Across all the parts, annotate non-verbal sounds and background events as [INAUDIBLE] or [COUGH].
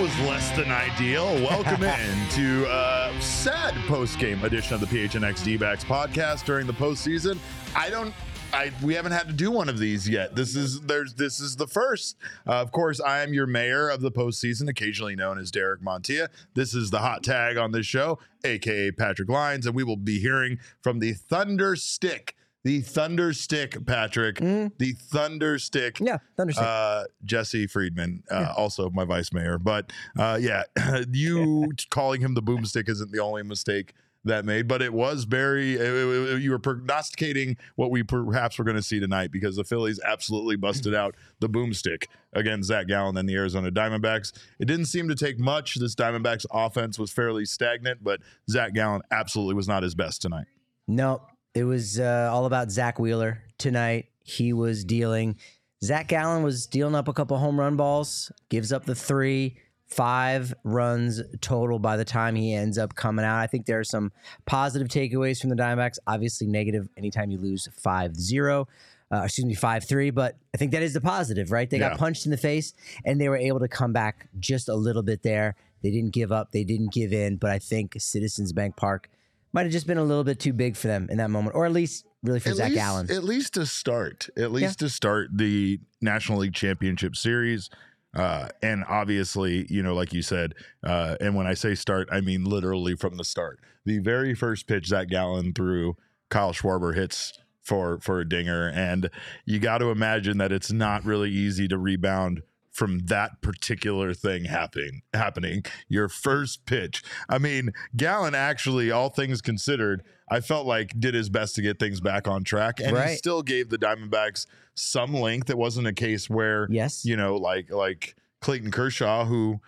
was less than ideal. Welcome [LAUGHS] in to uh, sad post game edition of the PHNX D backs podcast during the postseason. I don't. I, we haven't had to do one of these yet. This is there's this is the first. Uh, of course, I am your mayor of the postseason, occasionally known as Derek Montilla. This is the hot tag on this show, aka Patrick Lines, and we will be hearing from the Thunder Stick the Thunder Stick, Patrick. Mm. The Thunder Stick. Yeah, Thunder Stick. Uh, Jesse Friedman, uh, yeah. also my vice mayor. But uh, yeah, [LAUGHS] you [LAUGHS] calling him the boomstick isn't the only mistake that made, but it was very. It, it, you were prognosticating what we perhaps were going to see tonight because the Phillies absolutely busted out the boomstick against Zac Gallen and the Arizona Diamondbacks. It didn't seem to take much. This Diamondbacks offense was fairly stagnant, but Zac Gallen absolutely was not his best tonight. No, it was uh, all about Zack Wheeler tonight. He was dealing. Zac Gallen was dealing up a couple home run balls, gives up the three, five runs total by the time he ends up coming out. I think there are some positive takeaways from the Diamondbacks. Obviously, negative anytime you lose 5 0. Uh, excuse me, 5 3. But I think that is the positive, right? They yeah. got punched in the face and they were able to come back just a little bit there. They didn't give up, they didn't give in. But I think Citizens Bank Park might have just been a little bit too big for them in that moment, or at least really for at Zach least, Gallen. At least to start, at least yeah. to start the National League Championship Series. Uh, and obviously, you know, like you said, uh, and when I say start, I mean literally from the start. The very first pitch Zac Gallen threw, Kyle Schwarber hits for for a dinger, and you got to imagine that it's not really easy to rebound from that particular thing happening happening. Your first pitch. I mean gallen actually all things considered i felt like did his best to get things back on track and right. he still gave the diamondbacks some length. It wasn't a case where yes. you know like like clayton kershaw who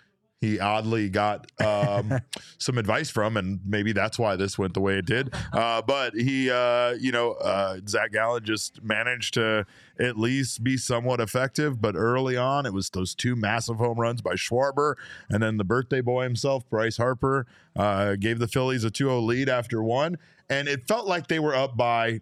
he oddly got um, [LAUGHS] some advice from, and maybe that's why this went the way it did. Uh, but he, uh, you know, uh, Zac Gallen just managed to at least be somewhat effective. But early on, it was those two massive home runs by Schwarber, and then the birthday boy himself, Bryce Harper, uh, gave the Phillies a 2 0 lead after one. And it felt like they were up by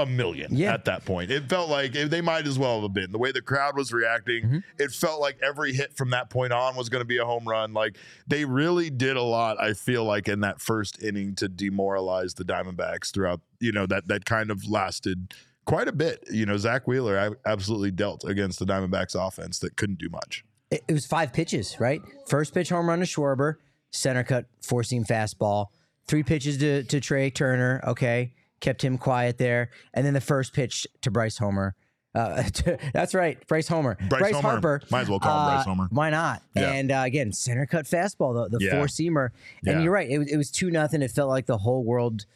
a million yeah. at that point. It felt like they might as well have been. The way the crowd was reacting, mm-hmm. it felt like every hit from that point on was going to be a home run. Like they really did a lot, I feel like, in that first inning to demoralize the Diamondbacks throughout, you know, that that kind of lasted quite a bit. You know, Zack Wheeler absolutely dealt against the Diamondbacks offense that couldn't do much. It was five pitches, right? First pitch home run to Schwarber, center cut, four seam fastball. Three pitches to, to Trea Turner. Okay kept him quiet there. And then the first pitch to Bryce Homer. Uh, [LAUGHS] that's right, Bryce Homer. Bryce, Bryce Homer. Harper. Might as well call him uh, Bryce Homer. Why not? Yeah. And uh, again, center cut fastball, the, the yeah. four seamer. And yeah. you're right, it, it was two nothing. It felt like the whole world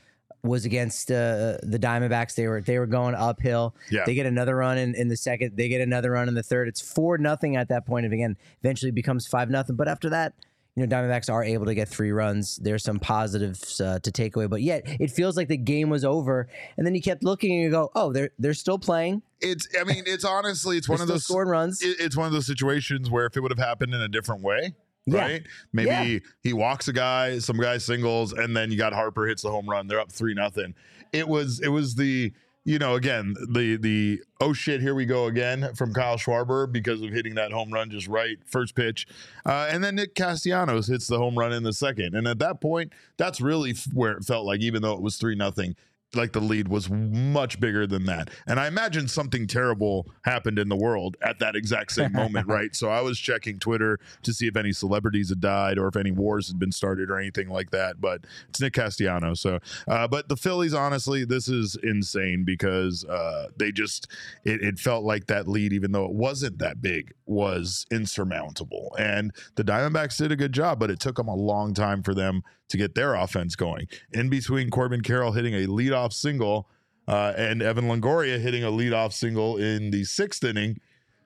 was against uh, the Diamondbacks. They were they were going uphill. Yeah. They get another run in, in the second. They get another run in the third. It's four nothing at that point. And again, eventually becomes five nothing. But after that, you know, Diamondbacks are able to get three runs. There's some positives uh, to take away, but yet it feels like the game was over. And then you kept looking and you go, oh, they're they're still playing. It's, I mean, it's honestly, it's one of those scoring runs. It, it's one of those situations where if it would have happened in a different way, right? Maybe yeah. he walks a guy, some guy singles, and then you got Harper hits the home run. They're up three nothing. It was, it was the you know, again, the the oh shit, here we go again from Kyle Schwarber because of hitting that home run just right first pitch, uh, and then Nick Castellanos hits the home run in the second, and at that point, that's really where it felt like even though it was three nothing, like the lead was much bigger than that. And I imagine something terrible happened in the world at that exact same moment, [LAUGHS] right? So I was checking Twitter to see if any celebrities had died or if any wars had been started or anything like that. But it's Nick Castellano. So, uh, but the Phillies, honestly, this is insane because uh, they just, it, it felt like that lead, even though it wasn't that big, was insurmountable. And the Diamondbacks did a good job, but it took them a long time for them to get their offense going. In between Corbin Carroll hitting a leadoff single uh, and Evan Longoria hitting a leadoff single in the sixth inning,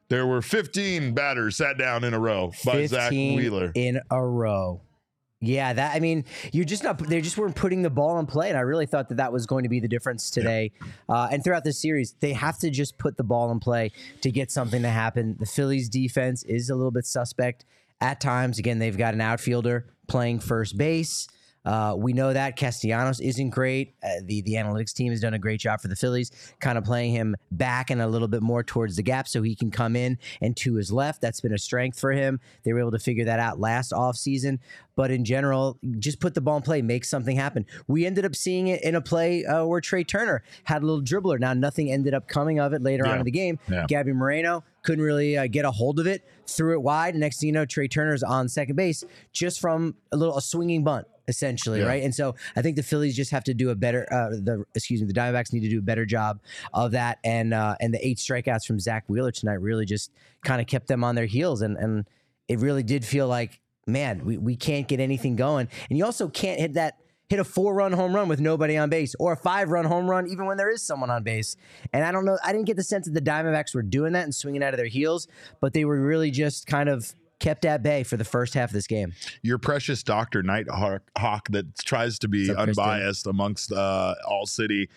there were 15 batters sat down in a row by Zack Wheeler. In a row. Yeah, that I mean, you're just not. They just weren't putting the ball in play, and I really thought that that was going to be the difference today. Uh, and throughout this series, they have to just put the ball in play to get something to happen. The Phillies' defense is a little bit suspect at times. Again, they've got an outfielder playing first base. Uh, we know that Castellanos isn't great. Uh, the the analytics team has done a great job for the Phillies, kind of playing him back and a little bit more towards the gap so he can come in and to his left. That's been a strength for him. They were able to figure that out last offseason. But in general, just put the ball in play, make something happen. We ended up seeing it in a play uh, where Trea Turner had a little dribbler. Now, nothing ended up coming of it later Yeah. on in the game. Yeah. Gabby Moreno couldn't really uh, get a hold of it, threw it wide. Next thing you know, Trea Turner's on second base just from a little a swinging bunt, essentially, Yeah. right? And so I think the Phillies just have to do a better. Uh, the excuse me, the Diamondbacks need to do a better job of that. And uh, and the eight strikeouts from Zack Wheeler tonight really just kind of kept them on their heels, and and it really did feel like man, we, we can't get anything going. And you also can't hit that hit a four run home run with nobody on base or a five run home run even when there is someone on base. And I don't know, I didn't get the sense that the Diamondbacks were doing that and swinging out of their heels, but they were really just kind of kept at bay for the first half of this game. your precious Doctor Nighthawk Hawk that tries to be What's up, Kristen? unbiased amongst uh, all city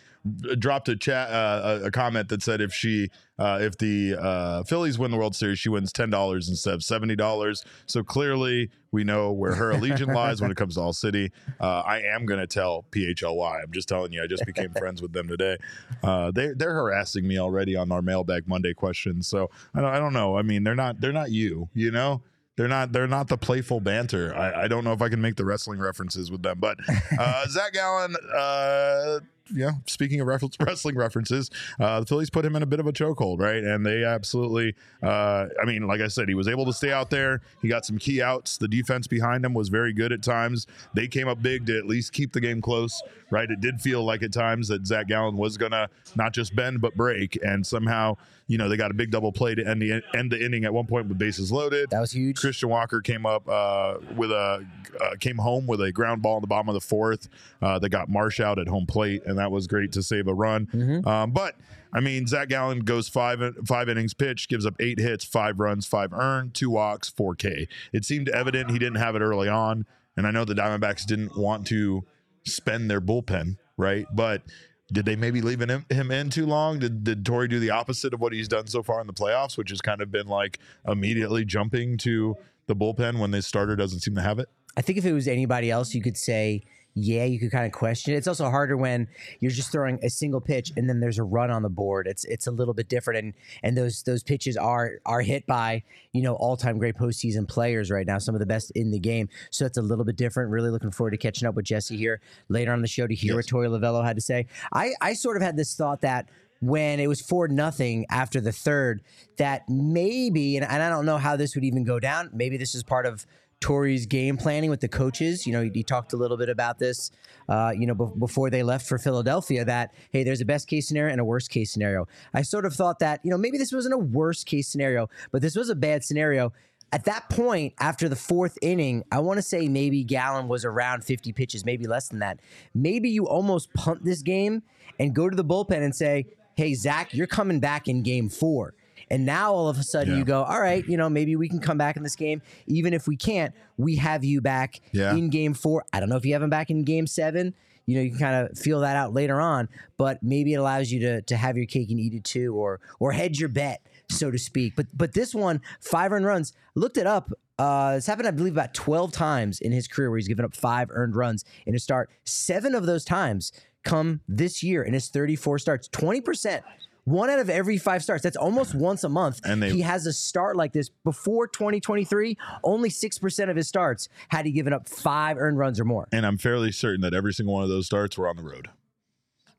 dropped a chat uh, a, a comment that said if she uh, if the uh, Phillies win the World Series, she wins ten dollars instead of seventy dollars. So clearly, we know where her allegiance [LAUGHS] lies when it comes to all city. Uh, I am going to tell PHLY. I'm just telling you. I just became friends with them today. Uh, they they're harassing me already on our mailbag Monday questions. So I don't, I don't know. I mean, they're not they're not you. You know. They're not. They're not the playful banter. I, I don't know if I can make the wrestling references with them, but uh, [LAUGHS] Zac Gallen. Uh, yeah. Speaking of [LAUGHS] wrestling references, uh, the Phillies put him in a bit of a chokehold, right? And they absolutely. Uh, I mean, like I said, he was able to stay out there. He got some key outs. The defense behind him was very good at times. They came up big to at least keep the game close, right? It did feel like at times that Zac Gallen was gonna not just bend but break, and somehow, you know, they got a big double play to end the end the inning at one point with bases loaded. That was huge. Christian Walker came up uh, with a uh, came home with a ground ball in the bottom of the fourth uh, that got Marsh out at home plate, and that was great to save a run. Mhm. Um, but I mean, Zac Gallen goes five five innings pitched, gives up eight hits, five runs, five earned, two walks, four K. It seemed evident he didn't have it early on, and I know the Diamondbacks didn't want to spend their bullpen, right? But did they maybe leave him, him in too long? Did did Torey do the opposite of what he's done so far in the playoffs, which has kind of been like immediately jumping to the bullpen when the starter doesn't seem to have it? I think if it was anybody else, you could say, yeah, you could kind of question it. It's also harder when you're just throwing a single pitch and then there's a run on the board. It's it's a little bit different, and and those those pitches are are hit by you know all time great postseason players right now, some of the best in the game. So it's a little bit different. Really looking forward to catching up with Jesse here later on the show to hear Yes. what Torey Lovullo had to say. I I sort of had this thought that when it was four nothing after the third, that maybe, and, and I don't know how this would even go down. Maybe this is part of Torey's game planning with the coaches. You know, he, he talked a little bit about this, uh, you know, be- before they left for Philadelphia. That hey, there's a best case scenario and a worst case scenario. I sort of thought that you know maybe this wasn't a worst case scenario, but this was a bad scenario. At that point, after the fourth inning, I want to say maybe Gallen was around 50 pitches, maybe less than that. Maybe you almost punt this game and go to the bullpen and say, hey, Zac, you're coming back in game four. And now all of a sudden Yeah. you go, all right, you know, maybe we can come back in this game. Even if we can't, we have you back Yeah. in game four. I don't know if you have him back in game seven. You know, you can kind of feel that out later on, but maybe it allows you to to have your cake and eat it too, or or hedge your bet, so to speak. But but this one, five earned runs, looked it up. Uh, it's happened, I believe, about 12 times in his career where he's given up five earned runs in a start. Seven of those times come this year in his 34 starts. 20%. One out of every five starts. That's almost once a month. And they- he has a start like this before 2023. Only 6% of his starts had he given up five earned runs or more. And I'm fairly certain that every single one of those starts were on the road,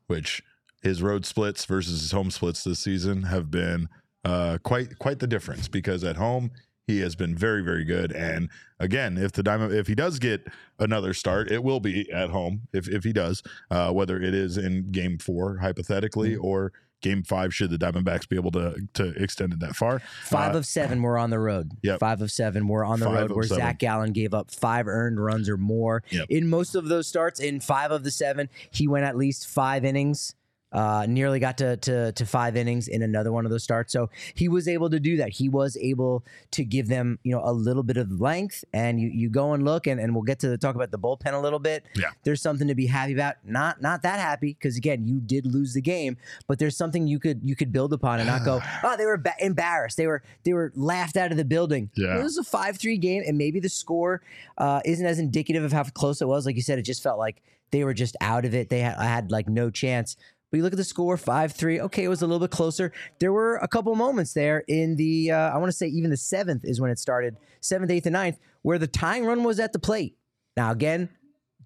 which his road splits versus his home splits this season have been uh, quite quite the difference. Because at home he has been very very good, and again, if the diamond if he does get another start, it will be at home. If if he does, uh, whether it is in Game Four hypothetically or Game Five, should the Diamondbacks be able to to extend it that far? Five Uh, of seven were on the road. Yep. Five of seven were on the Five road where seven. Zac Gallen gave up five earned runs or more. Yep. In most of those starts, in five of the seven, he went at least five innings. Uh, nearly got to, to to five innings in another one of those starts. So he was able to do that. He was able to give them, you know, a little bit of length. And you you go and look, and, and we'll get to the, talk about the bullpen a little bit. Yeah. There's something to be happy about. Not not that happy because again, you did lose the game, but there's something you could you could build upon and not go, [SIGHS] oh, they were ba- embarrassed. They were they were laughed out of the building. Yeah. It was a five three game, and maybe the score uh, isn't as indicative of how close it was. Like you said, it just felt like they were just out of it. They had, I had like no chance. But you look at the score, five three. Okay, it was a little bit closer. There were a couple moments there in the. Uh, I want to say even the seventh is when it started, seventh, eighth, and ninth, where the tying run was at the plate. Now again,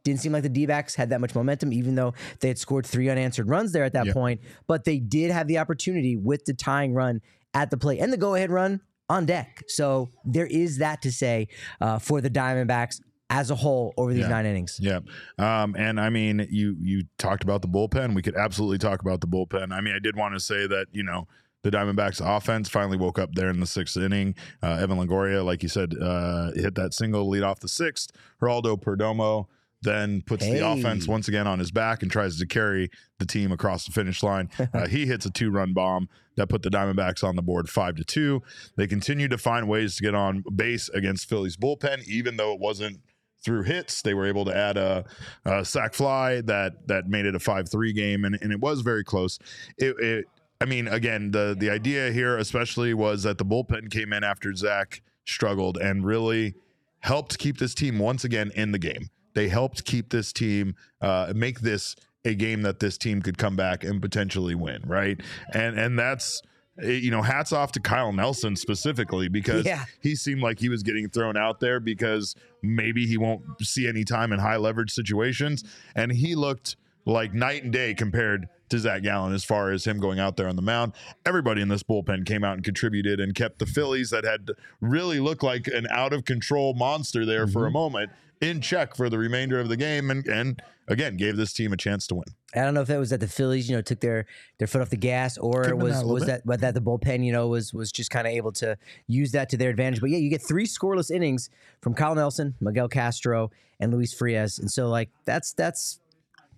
didn't seem like the D-backs had that much momentum, even though they had scored three unanswered runs there at that Yep. point. But they did have the opportunity with the tying run at the plate and the go-ahead run on deck. So there is that to say uh, for the Diamondbacks as a whole over these Yeah. nine innings. Yeah. Um, and I mean, you you talked about the bullpen. We could absolutely talk about the bullpen. I mean, I did want to say that, you know, the Diamondbacks offense finally woke up there in the sixth inning. Uh, Evan Longoria, like you said, uh, hit that single lead off the sixth. Geraldo Perdomo then puts Hey. the offense once again on his back and tries to carry the team across the finish line. [LAUGHS] Uh, he hits a two run bomb that put the Diamondbacks on the board five to two. They continue to find ways to get on base against Philly's bullpen, even though it wasn't through hits. They were able to add a, a sack fly that that made it a five three game, and, and it was very close. It, it I mean, again, the the idea here especially was that the bullpen came in after Zach struggled and really helped keep this team once again in the game. They helped keep this team uh, make this a game that this team could come back and potentially win, right? And and that's Eh, you know, hats off to Kyle Nelson specifically because Yeah. he seemed like he was getting thrown out there because maybe he won't see any time in high leverage situations. And he looked like night and day compared to Zac Gallen as far as him going out there on the mound. Everybody in this bullpen came out and contributed and kept the Phillies that had really looked like an out of control monster there for a mm-hmm. moment in check for the remainder of the game and, and again gave this team a chance to win. I don't know if that was that the Phillies, you know, took their their foot off the gas, or Could've was that was bit. that but that the bullpen, you know, was was just kind of able to use that to their advantage. But yeah, you get three scoreless innings from Kyle Nelson, Miguel Castro, and Luis Frias, and so like that's that's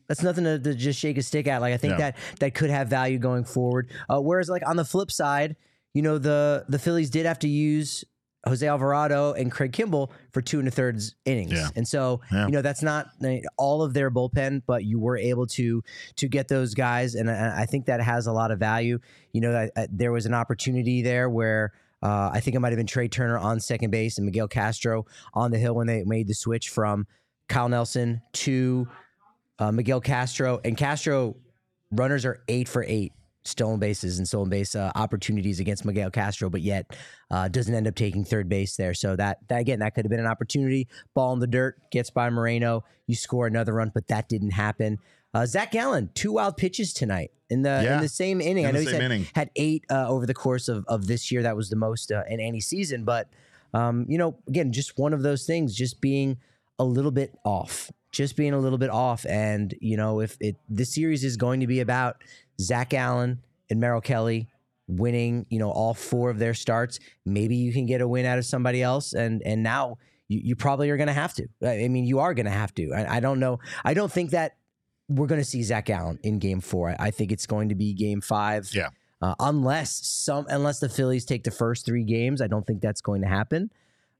that's nothing to, to just shake a stick at. Like I think Yeah. that that could have value going forward. Uh, whereas like on the flip side, you know, the the Phillies did have to use Jose Alvarado and Craig Kimbrel for two and a thirds innings, Yeah. and so Yeah. you know that's not all of their bullpen, but you were able to to get those guys, and I, I think that has a lot of value. You know, that, uh, there was an opportunity there where. Uh, I think it might have been Trea Turner on second base and Miguel Castro on the hill when they made the switch from Kyle Nelson to uh, Miguel Castro. And Castro runners are eight for eight stolen bases and stolen base uh, opportunities against Miguel Castro, but yet uh, doesn't end up taking third base there. So that, that again, that could have been an opportunity. Ball in the dirt gets by Moreno. You score another run, but that didn't happen. Uh, Zac Gallen, two wild pitches tonight in the Yeah. in the same inning. In I know he said inning. had eight uh, over the course of, of this year. That was the most uh, in any season. But um, you know, again, just one of those things, just being a little bit off, just being a little bit off. And you know, if it this series is going to be about Zac Gallen and Merrill Kelly winning, you know, all four of their starts, maybe you can get a win out of somebody else. And and now you, you probably are going to have to. I mean, you are going to have to. I, I don't know. I don't think that we're going to see Zac Gallen in Game Four. I, I think it's going to be Game Five. Yeah. Uh, unless some, unless the Phillies take the first three games, I don't think that's going to happen.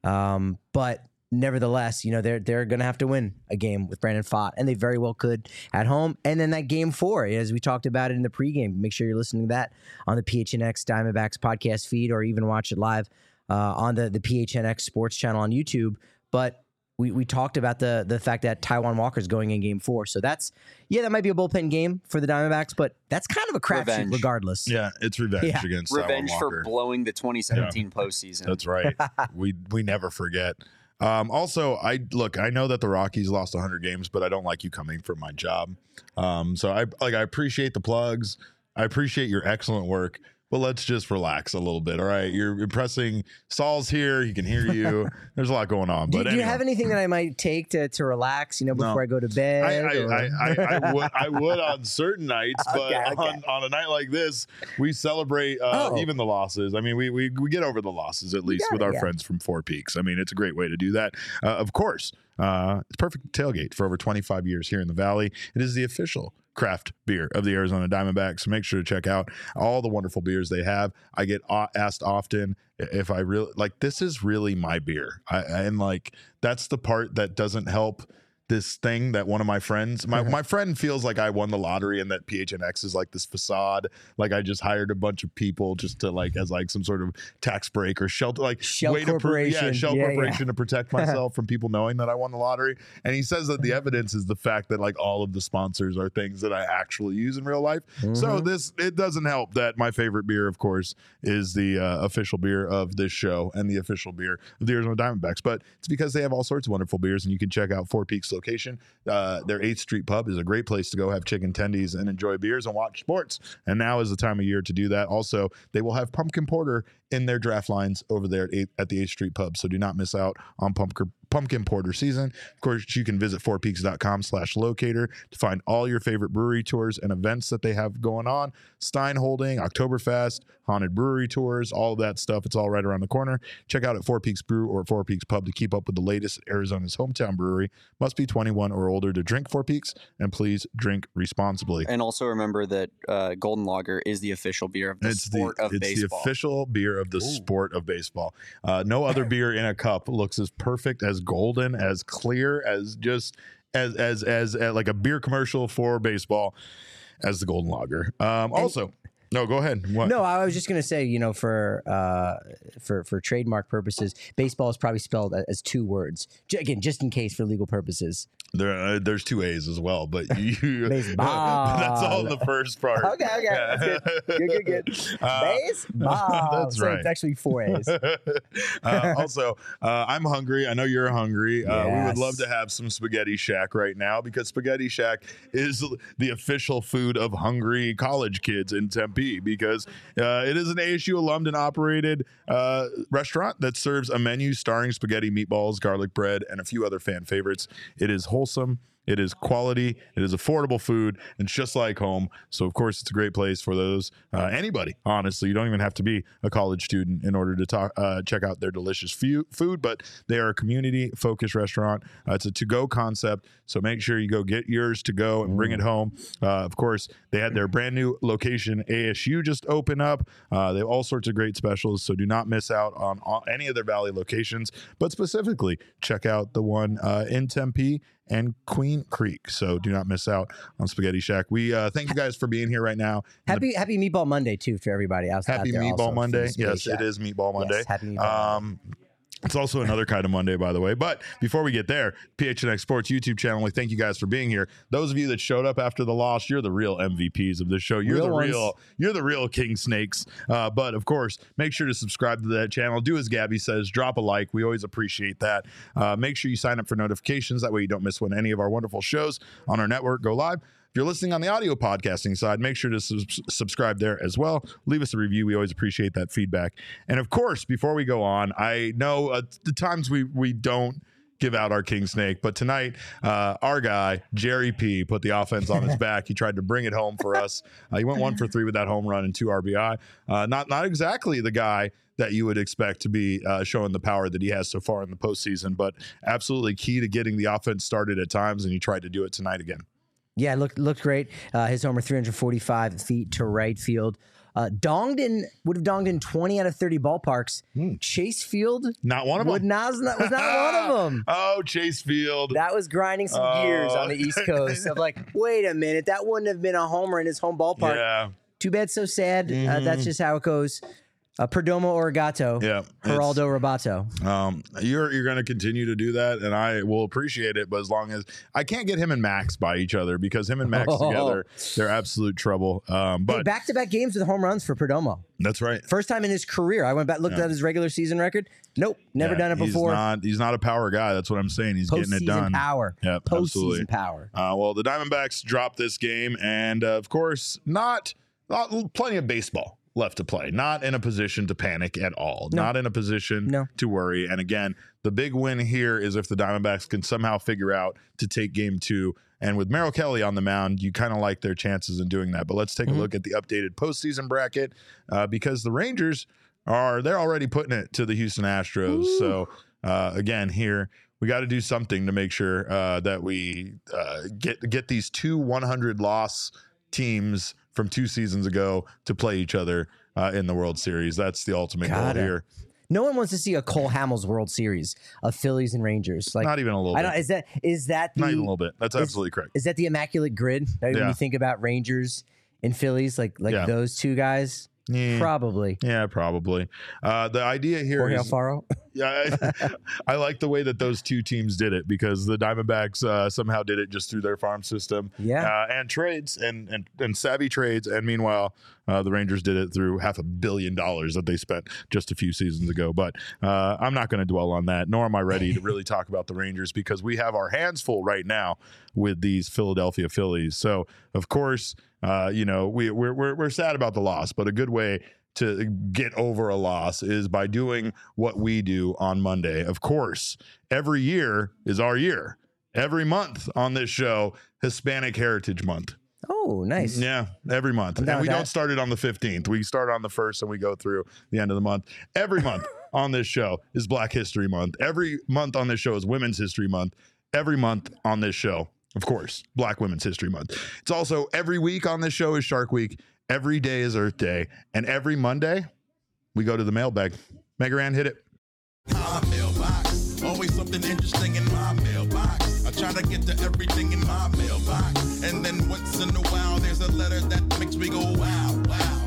Um, but nevertheless, you know they're they're going to have to win a game with Brandon Pfaadt, and they very well could at home. And then that game four, as we talked about it in the pregame, make sure you're listening to that on the PHNX Diamondbacks podcast feed, or even watch it live uh, on the the PHNX Sports channel on YouTube. But we, we talked about the the fact that Taijuan Walker is going in game four. So that's yeah, that might be a bullpen game for the Diamondbacks, but that's kind of a crapshoot regardless. Yeah, it's revenge Yeah. against Revenge Taijuan for blowing the 2017 postseason. That's right. [LAUGHS] we we never forget. Um, also, I look. I know that the Rockies lost 100 games, but I don't like you coming from my job. Um, so I like. I appreciate the plugs. I appreciate your excellent work. But let's just relax a little bit. All right, you're impressing. Saul's here. He can hear you. [LAUGHS] There's a lot going on. Do, But do you anyway. have anything that I might take to, to relax, you know, before No. I go to bed? I, I, or- I, I, I [LAUGHS] would I would on certain nights, but Okay, okay. On, on a night like this, we celebrate uh, Oh. even the losses. I mean, we, we we get over the losses at least with it, our yeah. friends from Four Peaks. I mean, it's a great way to do that. Uh, of course, uh, it's perfect tailgate for over 25 years here in the Valley. It is the official craft beer of the Arizona Diamondbacks. Make sure to check out all the wonderful beers they have. I get asked often if I really like this is really my beer. I, and like that's the part that doesn't help this thing that one of my friends my, my friend feels like I won the lottery and that PHNX is like this facade like I just hired a bunch of people just to like as like some sort of tax break or shelter like Shell way to pro- yeah corporation. shell Yeah, yeah. corporation to protect [LAUGHS] myself from people knowing that I won the lottery and he says that the Mm-hmm. evidence is the fact that like all of the sponsors are things that I actually use in real life so Mhm. this it doesn't help that my favorite beer of course is the uh, official beer of this show and the official beer of the Arizona Diamondbacks but it's because they have all sorts of wonderful beers and you can check out Four Peaks location uh, their 8th Street pub is a great place to go have chicken tendies and enjoy beers and watch sports. And now is the time of year to do that. Also, they will have pumpkin porter in their draft lines over there at, 8, at the 8th Street pub. So do not miss out on pumpkin pumpkin porter season. Of course, you can visit fourpeaks.com slash locator to find all your favorite brewery tours and events that they have going on. Stein Holding, Oktoberfest, haunted brewery tours, all of that stuff. It's all right around the corner. Check out at Four Peaks Brew or Four Peaks Pub to keep up with the latest at Arizona's hometown brewery. Must be 21 or older to drink Four Peaks, and please drink responsibly. And also remember that uh, Golden Lager is the official beer of the it's sport the of it's baseball. the official beer of the sport of baseball. Uh, no other [LAUGHS] beer in a cup looks as perfect, as golden, as clear, as just as as as, uh, like a beer commercial for baseball as the Golden Lager. Um, also, no, go ahead. What? No, I was just gonna say, you know, for uh, for for trademark purposes, baseball is probably spelled as two words. J- again, just in case for legal purposes. There, uh, there's two A's as well, but [LAUGHS] you, Baseball. [LAUGHS] that's all in the first part. Okay, okay, that's good. Good, good, good. [LAUGHS] Uh, Baseball. that's so right. It's actually four A's. uh, also, uh, I'm hungry. I know you're hungry. Uh, we would love to have some Spaghetti Shack right now because Spaghetti Shack is the official food of hungry college kids in Tempe because uh, it is an ASU alumni operated uh, restaurant that serves a menu starring spaghetti, meatballs, garlic bread, and a few other fan favorites. It is wholesome. It is quality. It is affordable food. and It's just like home. So, of course, it's a great place for those uh, anybody. Honestly, you don't even have to be a college student in order to talk, uh, check out their delicious fu- food. But they are a community-focused restaurant. Uh, it's a to-go concept. So make sure you go get yours to go and bring it home. Uh, of course, they had their [CLEARS THROAT] brand new location ASU just open up. Uh, they have all sorts of great specials. So do not miss out on all, any of their Valley locations. But specifically, check out the one uh, in Tempe and Queen Creek. So do not miss out on Spaghetti Shack. We uh, thank you guys for being here right now. Happy Happy Meatball Monday too for everybody. Happy out there Meatball Monday. Yes, Shack. it is Meatball Monday. Yes, happy Meatball Monday. It's also another kind of Monday, by the way. But before we get there, PHNX Sports YouTube channel, we thank you guys for being here. Those of you that showed up after the loss, you're the real MVPs of this show. You're Real the ones. real, you're the real King Snakes. Uh, but of course, make sure to subscribe to that channel. Do as Gabby says, drop a like. We always appreciate that. Uh, make sure you sign up for notifications. That way you don't miss when any of our wonderful shows on our network go live. If you're listening on the audio podcasting side, make sure to subs- subscribe there as well. Leave us a review. We always appreciate that feedback. And of course, before we go on, I know uh, the times we we don't give out our king snake, but tonight uh, our guy Jerry P put the offense on his [LAUGHS] back. He tried to bring it home for us. Uh, he went one for three with that home run and two RBI. Uh, not not exactly the guy that you would expect to be uh, showing the power that he has so far in the postseason, but absolutely key to getting the offense started at times. And he tried to do it tonight again. Yeah, looked looked great. Uh, his homer, 345 feet to right field. Uh, Dongden would have donged in 20 out of 30 ballparks. Chase Field Not one of would them. not, was not was not one of them. [LAUGHS] Oh, Chase Field. That was grinding some gears Oh. on the [LAUGHS] East Coast of like, wait a minute, that wouldn't have been a homer in his home ballpark. yeah, Too bad, so sad. Uh, Mhm. that's just how it goes. Uh, Perdomo Origato, yeah. Geraldo Robato. Um, you're you're going to continue to do that, and I will appreciate it. But as long as I can't get him and Max by each other, because him and Max [LAUGHS] Oh. together, they're absolute trouble. Um, but Back to back games with home runs for Perdomo. that's right. First time in his career. I went back, looked Yeah. at his regular season record. Nope, never Yeah, done it he's before. Not, he's not a power guy. That's what I'm saying. He's getting it done. power. Postseason absolutely. power. Uh, well, the Diamondbacks dropped this game, and uh, of course, not, not plenty of baseball left to play. Not in a position to panic at all. No. Not in a position No. to worry. And again, the big win here is if the Diamondbacks can somehow figure out to take Game Two. And with Merrill Kelly on the mound, you kind of like their chances in doing that. But let's take Mhm. a look at the updated postseason bracket uh, because the Rangers are they're already putting it to the Houston Astros. Ooh. So uh, again, here we got to do something to make sure uh, that we uh, get get these two 100 loss teams from two seasons ago to play each other uh, in the World Series. That's the ultimate Gotta. goal here. No one wants to see a Cole Hamels World Series of Phillies and Rangers. Like Not even a little I bit. don't. Is that is that Not even a little bit. That's is- absolutely correct. is that the immaculate grid? That When you think about Rangers and Phillies, like like Yeah. those two guys, Yeah, probably. yeah probably. Uh, the idea here Jorge is Alfaro. [LAUGHS] Yeah, I, [LAUGHS] I like the way that those two teams did it because the Diamondbacks uh, somehow did it just through their farm system Yeah. uh, and trades and, and and savvy trades. And meanwhile, uh, the Rangers did it through half a billion dollars that they spent just a few seasons ago. But uh, I'm not going to dwell on that, nor am I ready to really talk about the Rangers because we have our hands full right now with these Philadelphia Phillies. So of course, uh, you know we we're, we're we're sad about the loss, but a good way to get over a loss is by doing what we do on Monday. Of course, every year is our year. Every month on this show, Hispanic Heritage Month. Oh, nice. Yeah, every month. And we don't start it on the 15th. We start on the 1st and we go through the end of the month. Every month [LAUGHS] on this show is Black History Month. Every month on this show is Women's History Month. Every month on this show, of course, Black Women's History Month. It's also every week on this show is Shark Week. Every day is Earth Day. And every Monday, we go to the mailbag. Mega Ran, hit it. my mailbox. Always something interesting in my mailbox. I try to get to everything in my mailbox. And then once in a while, there's a letter that makes me go, wow, wow.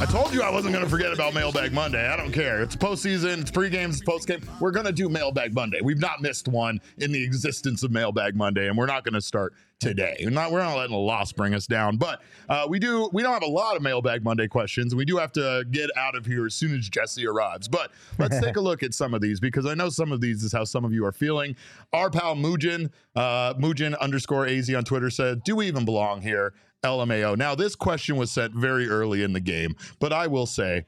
I told you I wasn't going to forget about Mailbag Monday. I don't care. It's postseason, it's pregame, it's postgame. We're going to do Mailbag Monday. We've not missed one in the existence of Mailbag Monday, and we're not going to start today. We're not, we're not letting a loss bring us down, but uh, we do. We don't have a lot of Mailbag Monday questions, we do have to get out of here as soon as Jesse arrives. But let's take a look at some of these because I know some of these is how some of you are feeling. Our pal Mujin, uh, Mujin underscore AZ on Twitter said, "Do we even belong here?" LMAO. Now, this question was sent very early in the game, but I will say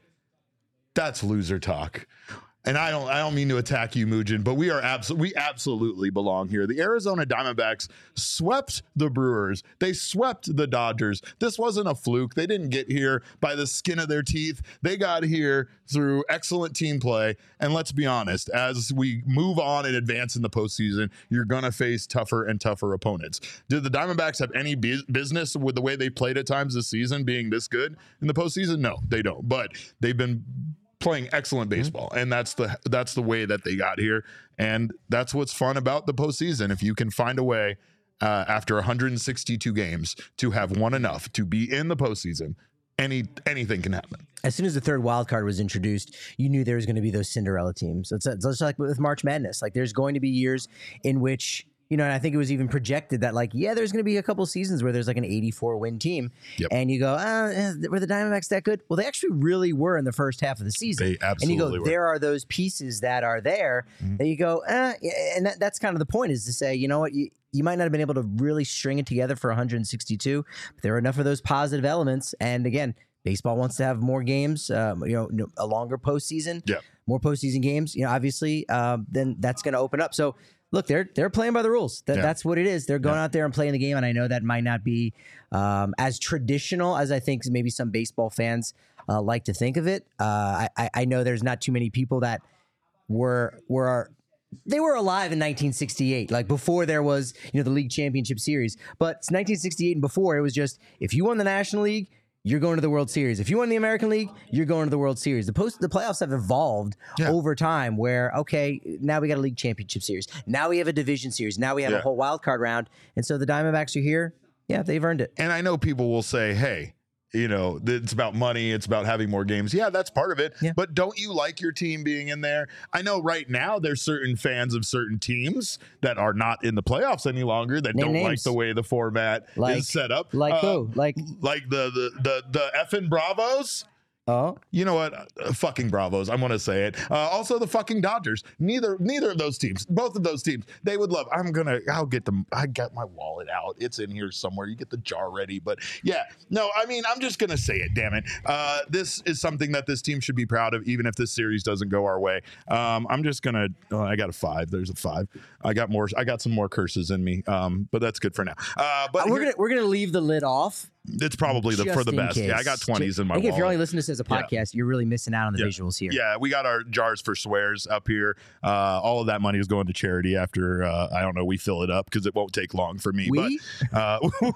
that's loser talk. And I don't I don't mean to attack you, Mujin, but we are absolutely we absolutely belong here. The Arizona Diamondbacks swept the Brewers. They swept the Dodgers. This wasn't a fluke. They didn't get here by the skin of their teeth. They got here through excellent team play. And let's be honest, as we move on and advance in the postseason, you're gonna face tougher and tougher opponents. Did the Diamondbacks have any bu- business with the way they played at times this season being this good in the postseason? No, they don't. But they've been playing excellent baseball, and that's the that's the way that they got here, and that's what's fun about the postseason. If you can find a way uh, after 162 games to have won enough to be in the postseason, any anything can happen. As soon as the third wild card was introduced, you knew there was going to be those Cinderella teams. It's, it's just like with March Madness. Like there's going to be years in which you know, and I think it was even projected that like, yeah, there's going to be a couple seasons where there's like an 84 win team, Yep. and you go, ah, eh, were the Diamondbacks that good? Well, they actually really were in the first half of the season. They and you go, were. Mm-hmm. there are those pieces that are there that you go, eh, and that, that's kind of the point is to say, you know what, you, you might not have been able to really string it together for 162, but there are enough of those positive elements. And again, baseball wants to have more games, um, you know, a longer postseason, Yeah. more postseason games. You know, obviously, um, then that's going to open up. So. Look, they're they're playing by the rules. That, Yeah. That's what it is. They're going out there and playing the game, and I know that might not be um, as traditional as I think maybe some baseball fans uh, like to think of it. Uh, I, I I know there's not too many people that were were they were alive in 1968, like before there was you know the league championship series. But it's 1968 and before it was just if you won the National League, you're going to the World Series. If you won the American League, you're going to the World Series. The post the playoffs have evolved Yeah. over time. Where okay, now we got a league championship series. Now we have a division series. Now we have Yeah. a whole wild card round. And so the Diamondbacks are here. Yeah, they've earned it. And I know people will say, hey, you know, it's about money, it's about having more games. Yeah, that's part of it. Yeah. But don't you like your team being in there? I know right now there's certain fans of certain teams that are not in the playoffs any longer that Name don't like the way the format Like- is set up. Like Uh, who? Like Like the the the the effing Bravos. Oh, You know what? Uh, fucking Bravos. I'm gonna say it. Uh, also, the fucking Dodgers. Neither neither of those teams, both of those teams, they would love. I'm gonna. I'll get them. I got my wallet out. It's in here somewhere. You get the jar ready. But yeah, no. I mean, I'm just gonna say it. Damn it. Uh, this is something that this team should be proud of, even if this series doesn't go our way. Um, I'm just gonna. Oh, I got a five. There's a five. I got more. I got some more curses in me. Um, but that's good for now. Uh, but we're here- gonna we're gonna leave the lid off it's probably the for the in best. Yeah, I got twenties in my I think if you're wallet. only listening to this as a Yeah. podcast, you're really missing out on the Yeah. visuals here. Yeah, we got our jars for swears up here. Uh, all of that money is going to charity after uh, I don't know. We fill it up because it won't take long for me. We? But uh, [LAUGHS]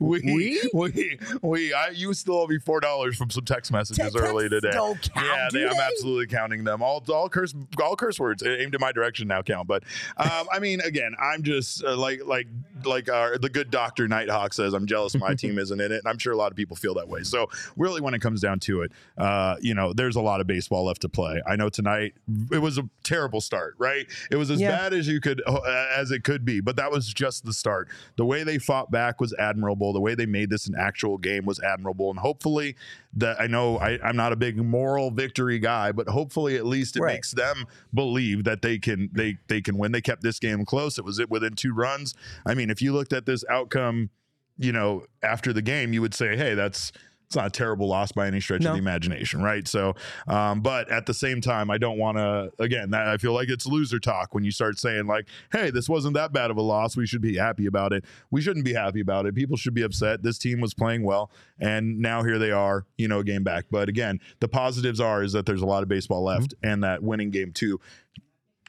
we, we, We? we, I, you still owe me four dollars from some text messages early today. don't count, yeah, do I'm they? absolutely counting them. All, all curse, all curse words aimed in my direction now count. But um, I mean, again, I'm just uh, like, like, like our, the good doctor Nighthawk says. I'm jealous of my [LAUGHS] team isn't in it, and I'm sure a lot of people feel that way. So really, when it comes down to it, uh, you know, there's a lot of baseball left to play. I know tonight it was a terrible start, right? It was as Yeah. bad as you could uh, as it could be, but that was just the start. The way they fought back was admirable. The way they made this an actual game was admirable, and hopefully, that I know I, I'm not a big moral victory guy, but hopefully at least it Right. makes them believe that they can they they can win. They kept this game close. It was it within two runs. I mean, if you looked at this outcome, you know, after the game, you would say, hey, that's it's not a terrible loss by any stretch No. of the imagination, right? So, um, but at the same time, I don't want to. Again, that, I feel like it's loser talk when you start saying like, "Hey, this wasn't that bad of a loss. We should be happy about it." We shouldn't be happy about it. People should be upset. This team was playing well, and now here they are, you know, a game back. But again, the positives are is that there's a lot of baseball left, and that winning game two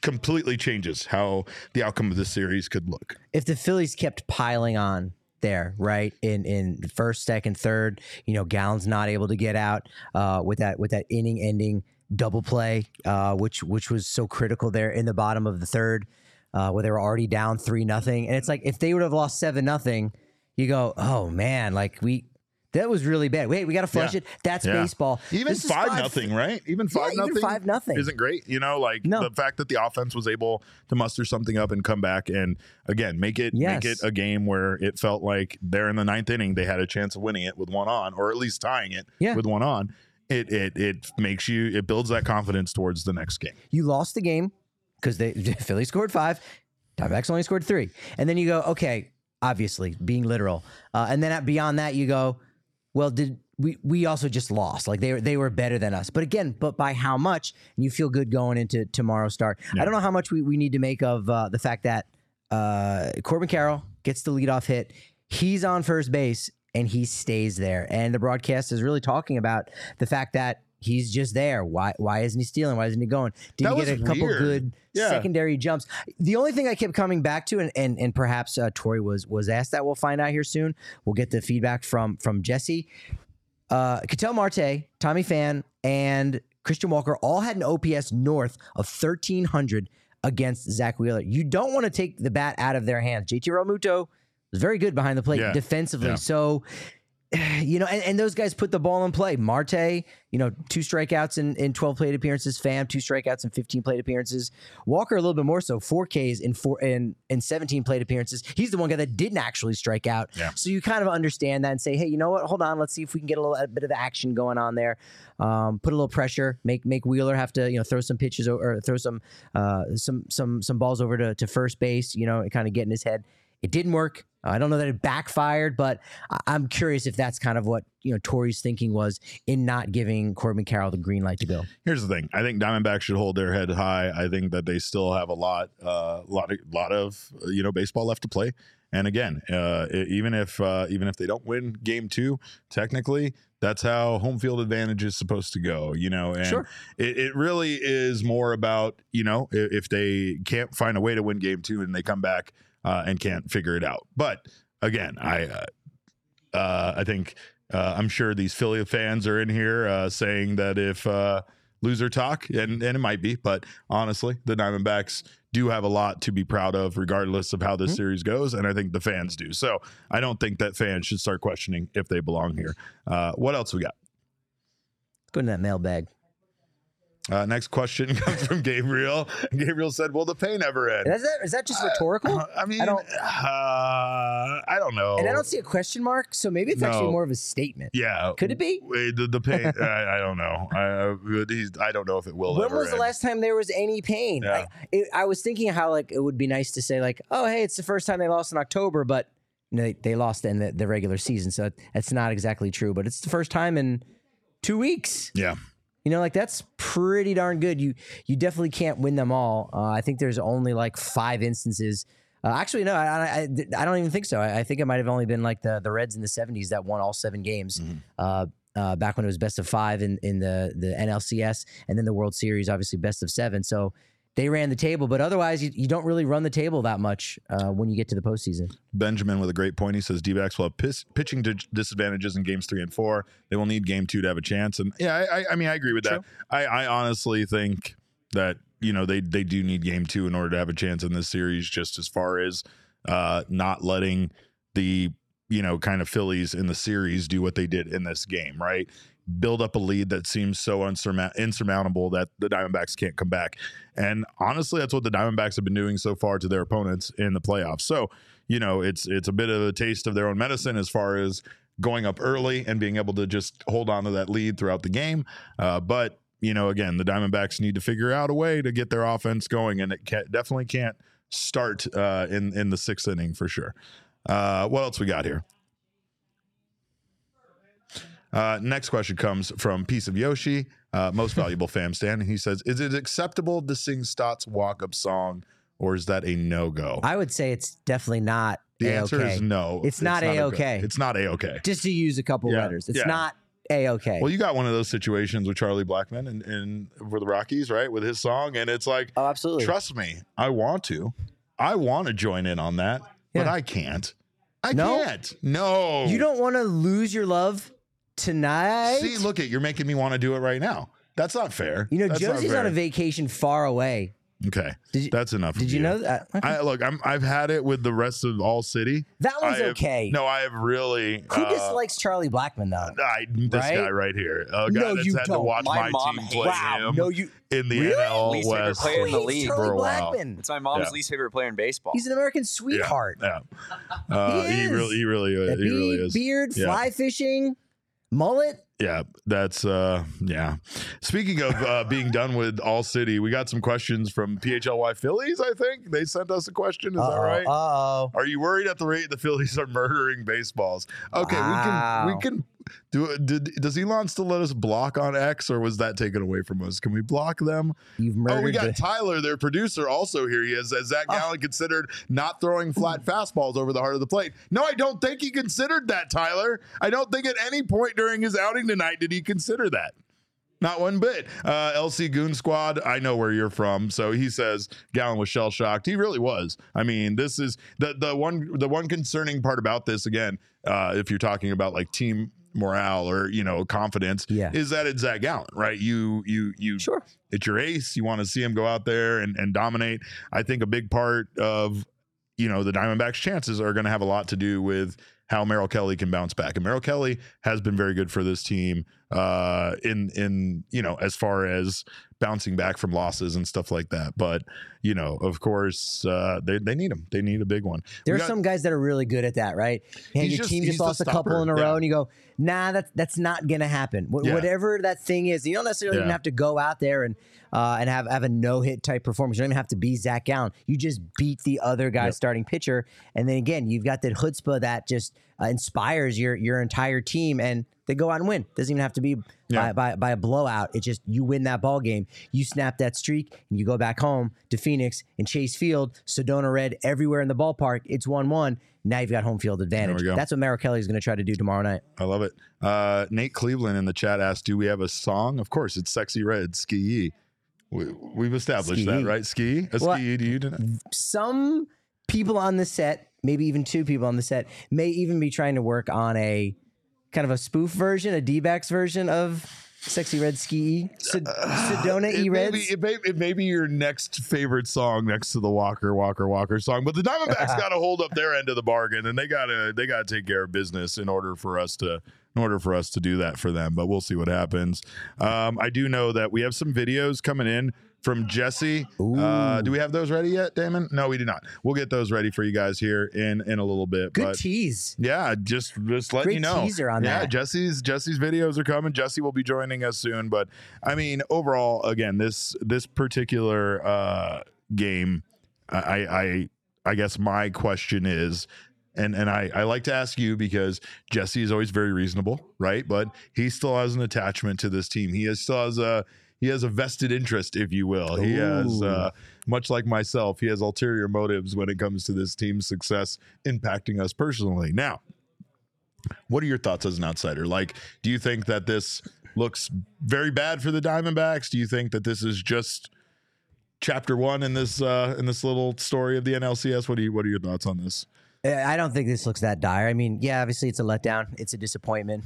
completely changes how the outcome of this series could look. if the Phillies kept piling on there, right in in first, second, third, you know, Gallen's not able to get out uh, with that with that inning ending double play, uh, which which was so critical there in the bottom of the third, uh, where they were already down three nothing, and it's like if they would have lost seven nothing, you go, oh man, like we. That was really bad. Wait, we got to flush Yeah. it. That's Yeah. baseball. Even This is five, nothing, right? Even Yeah, five even nothing, five nothing isn't great. You know, like No. the fact that the offense was able to muster something up and come back and again make it make it a game where it felt like they're in the ninth inning, they had a chance of winning it with one on, or at least tying it Yeah. with one on. It it it makes you it builds that confidence towards the next game. you lost the game because they [LAUGHS] Philly scored five, Diamondbacks only scored three, and then you go, okay, obviously being literal, uh, and then at- beyond that you go, well, did we we also just lost? Like they were they were better than us, but again, but by how much? And you feel good going into tomorrow's start. I don't know how much we, we need to make of uh, the fact that uh, Corbin Carroll gets the leadoff hit. He's on first base and he stays there. And the broadcast is really talking about the fact that he's just there. Why why isn't he stealing? Why isn't he going? Did That he get a couple weird. good Yeah. secondary jumps? The only thing I kept coming back to, and and, and perhaps uh, Torey was was asked that. We'll find out here soon. We'll get the feedback from from Jesse. Uh, Ketel Marte, Tommy Pham, and Christian Walker all had an OPS north of 1300 against Zack Wheeler. You don't want to take the bat out of their hands. JT Realmuto was very good behind the plate Yeah. defensively. Yeah. So, [SIGHS] you know, and, and those guys put the ball in play. Marte, you know, two strikeouts in, in 12 plate appearances. Pham, two strikeouts in 15 plate appearances. Walker, a little bit more so, four Ks in four in, in 17 plate appearances. He's the one guy that didn't actually strike out. Yeah. So you kind of understand that and say, hey, you know what? Hold on, let's see if we can get a little a bit of action going on there. Um, put a little pressure, make make Wheeler have to you know throw some pitches o- or throw some uh, some some some balls over to, to first base. You know, and kind of get in his head. It didn't work. I don't know that it backfired, but I'm curious if that's kind of what you know Torey's thinking was in not giving Corbin Carroll the green light to go. Here's the thing. I think Diamondbacks should hold their head high. I think that they still have a lot, uh, lot, of, lot of uh, you know baseball left to play. And again, uh, even if uh, even if they don't win Game Two, technically that's how home field advantage is supposed to go. You know, and Sure. it, it really is more about you know if they can't find a way to win Game Two and they come back uh, and can't figure it out. But again, I uh, uh, I think uh, I'm sure these Philly fans are in here uh, saying that if uh, loser talk, and, and it might be, but honestly, the Diamondbacks do have a lot to be proud of, regardless of how this series goes, and I think the fans do. So I don't think that fans should start questioning if they belong here. Uh, what else we got? Let's go into that mailbag. Uh, next question [LAUGHS] comes from Gabriel. Gabriel said, "Will the pain ever end?" Is that is that just rhetorical? I mean, I don't-. Uh, I don't know. and I don't see a question mark, so maybe it's actually more of a statement. Yeah, Could it be? Wait, The, the pain, [LAUGHS] I, I don't know. I, uh, I don't know if it will. When was the last time there was any pain? Yeah. I, it, I was thinking how like it would be nice to say like, oh hey, it's the first time they lost in October, but you know, they, they lost in the, the regular season, so that's not exactly true. But it's the first time in two weeks. Yeah, You know, like that's pretty darn good. You you definitely can't win them all. Uh, I think there's only like five instances Uh, actually, no, I, I, I don't even think so. I, I think it might have only been like the the Reds in the '70s that won all seven games. Mhm. Uh, uh, back when it was best of five in, in the the NLCS, and then the World Series, obviously best of seven. So they ran the table, but otherwise, you, you don't really run the table that much uh, when you get to the postseason. Benjamin with a great point. He says D backs will have pitching disadvantages in games three and four. They will need game two to have a chance. And yeah, I, I, I mean, I agree with that. I, I honestly think that you know they they do need game two in order to have a chance in this series. Just as far as uh, not letting the you know kind of Phillies in the series do what they did in this game, right? Build up a lead that seems so unsurmount- insurmountable that the Diamondbacks can't come back. And honestly, that's what the Diamondbacks have been doing so far to their opponents in the playoffs. So you know, it's it's a bit of a taste of their own medicine as far as going up early and being able to just hold on to that lead throughout the game. Uh, but you know, again, the Diamondbacks need to figure out a way to get their offense going, and it definitely can't start uh, in in the sixth inning for sure. Uh, what else we got here? Uh, next question comes from Piece of Yoshi, uh, most valuable [LAUGHS] fam stan. He says, "Is it acceptable to sing Stott's walk up song, or is that a no go?" I would say it's definitely not The a answer is no. It's not a go. A-okay. It's not a okay. Just to use a couple Yeah, letters, it's yeah. not a okay. Well, you got one of those situations with Charlie Blackmon and, and for the Rockies, right? With his song, and it's like, oh, absolutely. trust me, I want to, I want to join in on that, but Yeah. I can't. I No? can't. No, You don't want to lose your love tonight. See, look at you're making me want to do it right now. That's not fair. you know, That's Josie's on a vacation far away. Okay, Did you, that's enough. did of you know that? Okay. I look. I'm. I've had it with the rest of All City. that I one's have- okay. No, I have really. Who uh, dislikes Charlie Blackmon though? I, this Right? guy right here, a guy No, that's you had don't. watch My my, mom team hates play wow, him no, you. in the Really? NL Least favorite West player in the league Charlie for a while. Blackmon. It's my mom's Yeah. least favorite player in baseball. He's an American sweetheart. Yeah, uh, He he, really, he really, That he really is. beard, Yeah. fly fishing, mullet. Yeah, that's uh yeah. Speaking of uh [LAUGHS] being done with All City, we got some questions from PHLY Phillies, I think. They sent us a question, is that right? Oh. Are you worried at the rate the Phillies are murdering baseballs? Okay, we can we can do did does Elon still let us block on X or was that taken away from us? Can we block them? You've murdered. oh, we got the- Tyler, their producer, also here. He has, has Zac Oh. Gallen considered not throwing flat [LAUGHS] fastballs over the heart of the plate. No, I don't think he considered that, Tyler. I don't think at any point during his outing tonight did he consider that. Not one bit. Uh, LC Goon Squad, I know where you're from. So he says Gallen was shell shocked. He really was. I mean, this is the the one the one concerning part about this again. Uh, if you're talking about like team morale or you know confidence, Yeah. is that it's Zac Gallen, right? You you you Sure. it's your ace. You want to see him go out there and, and dominate. I think a big part of you know the Diamondbacks' chances are going to have a lot to do with how Merrill Kelly can bounce back. And Merrill Kelly has been very good for this team uh, in in you know as far as bouncing back from losses and stuff like that. But you know, of course, uh, they they need him. They need a big one. There We are got- some guys that are really good at that, right? And your just- team just lost a couple in a Yeah. row, and you go, "Nah, that's that's not gonna happen." Wh- Yeah. Whatever that thing is, you don't necessarily even have to go out there and uh, and have have a no hit type performance. You don't even have to be Zac Gallen. You just beat the other guy's Yep. starting pitcher, and then again, you've got that chutzpah that just uh, inspires your your entire team, and they go out and win. Doesn't even have to be Yeah. by, by by a blowout. It's just you win that ball game, you snap that streak, and you go back home to Phoenix and Chase Field, Sedona Red everywhere in the ballpark. It's one one. Now you've got home field advantage. That's what Merrill Kelly is going to try to do tomorrow night. I love it. Uh, Nate Cleveland in the chat asked, "Do we have a song?" Of course, it's "Sexy Red" Ski Yee. We, we've established Ski that, right? Ski, a Well, ski Do you? do- Some people on the set, maybe even two people on the set, may even be trying to work on a kind of a spoof version, a D-backs version of Sexy Red Ski Sed- Sedona E may, be, Reds. it, may, it may be your next favorite song next to the Walker Walker Walker song, but the Diamondbacks [LAUGHS] got to hold up their end of the bargain, and they gotta they gotta take care of business in order for us to in order for us to do that for them. But we'll see what happens. Um, I do know that we have some videos coming in from Jesse. Uh, do we have those ready yet, Damon? No, we do not. We'll get those ready for you guys here in in a little bit. Good but tease. yeah, just just letting Great you know. teaser on yeah, that. Jesse's Jesse's videos are coming. Jesse will be joining us soon. But I mean, overall, again, this this particular uh, game, I I I guess my question is. And, and I, I like to ask you because Jesse is always very reasonable, right? But he still has an attachment to this team. He is, still has a he has a vested interest, if you will. He has, uh, much like myself, he has ulterior motives when it comes to this team's success impacting us personally. Now, what are your thoughts as an outsider? Like, do you think that this looks very bad for the Diamondbacks? Do you think that this is just chapter one in this uh, in this little story of the NLCS? What do you What are your thoughts on this? I don't think this looks that dire. I mean, yeah, obviously it's a letdown. It's a disappointment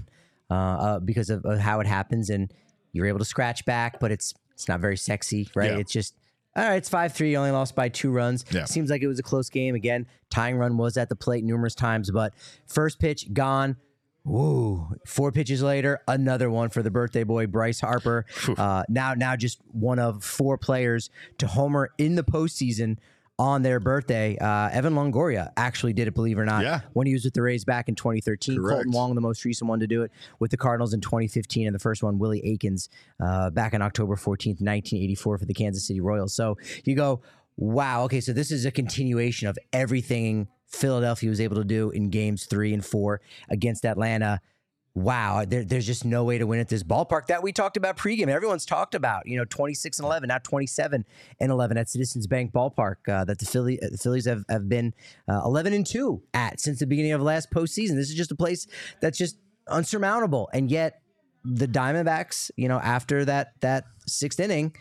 uh, uh, because of, of how it happens, and you're able to scratch back, but it's it's not very sexy, right? Yeah. It's just all right. It's five three. You only lost by two runs. Yeah. Seems like it was a close game. Again, tying run was at the plate numerous times, but first pitch gone. Woo! Four pitches later, another one for the birthday boy Bryce Harper. Uh, now, now just one of four players to homer in the postseason on their birthday. Uh, Evan Longoria actually did it, believe it or not, Yeah. when he was with the Rays back in 2013. Correct. Kolten Wong, the most recent one to do it with the Cardinals in 2015, and the first one, Willie Aikens, uh, back on October 14th, 1984, for the Kansas City Royals. So you go, wow, okay, so this is a continuation of everything Philadelphia was able to do in games three and four against Atlanta. Wow, there, there's just no way to win at this ballpark that we talked about pregame. Everyone's talked about, you know, 26 and 11, now 27 and 11 at Citizens Bank Ballpark uh, that the Philly the Phillies have have been uh, 11 and two at since the beginning of last postseason. This is just a place that's just unsurmountable, and yet the Diamondbacks, you know, after that that sixth inning,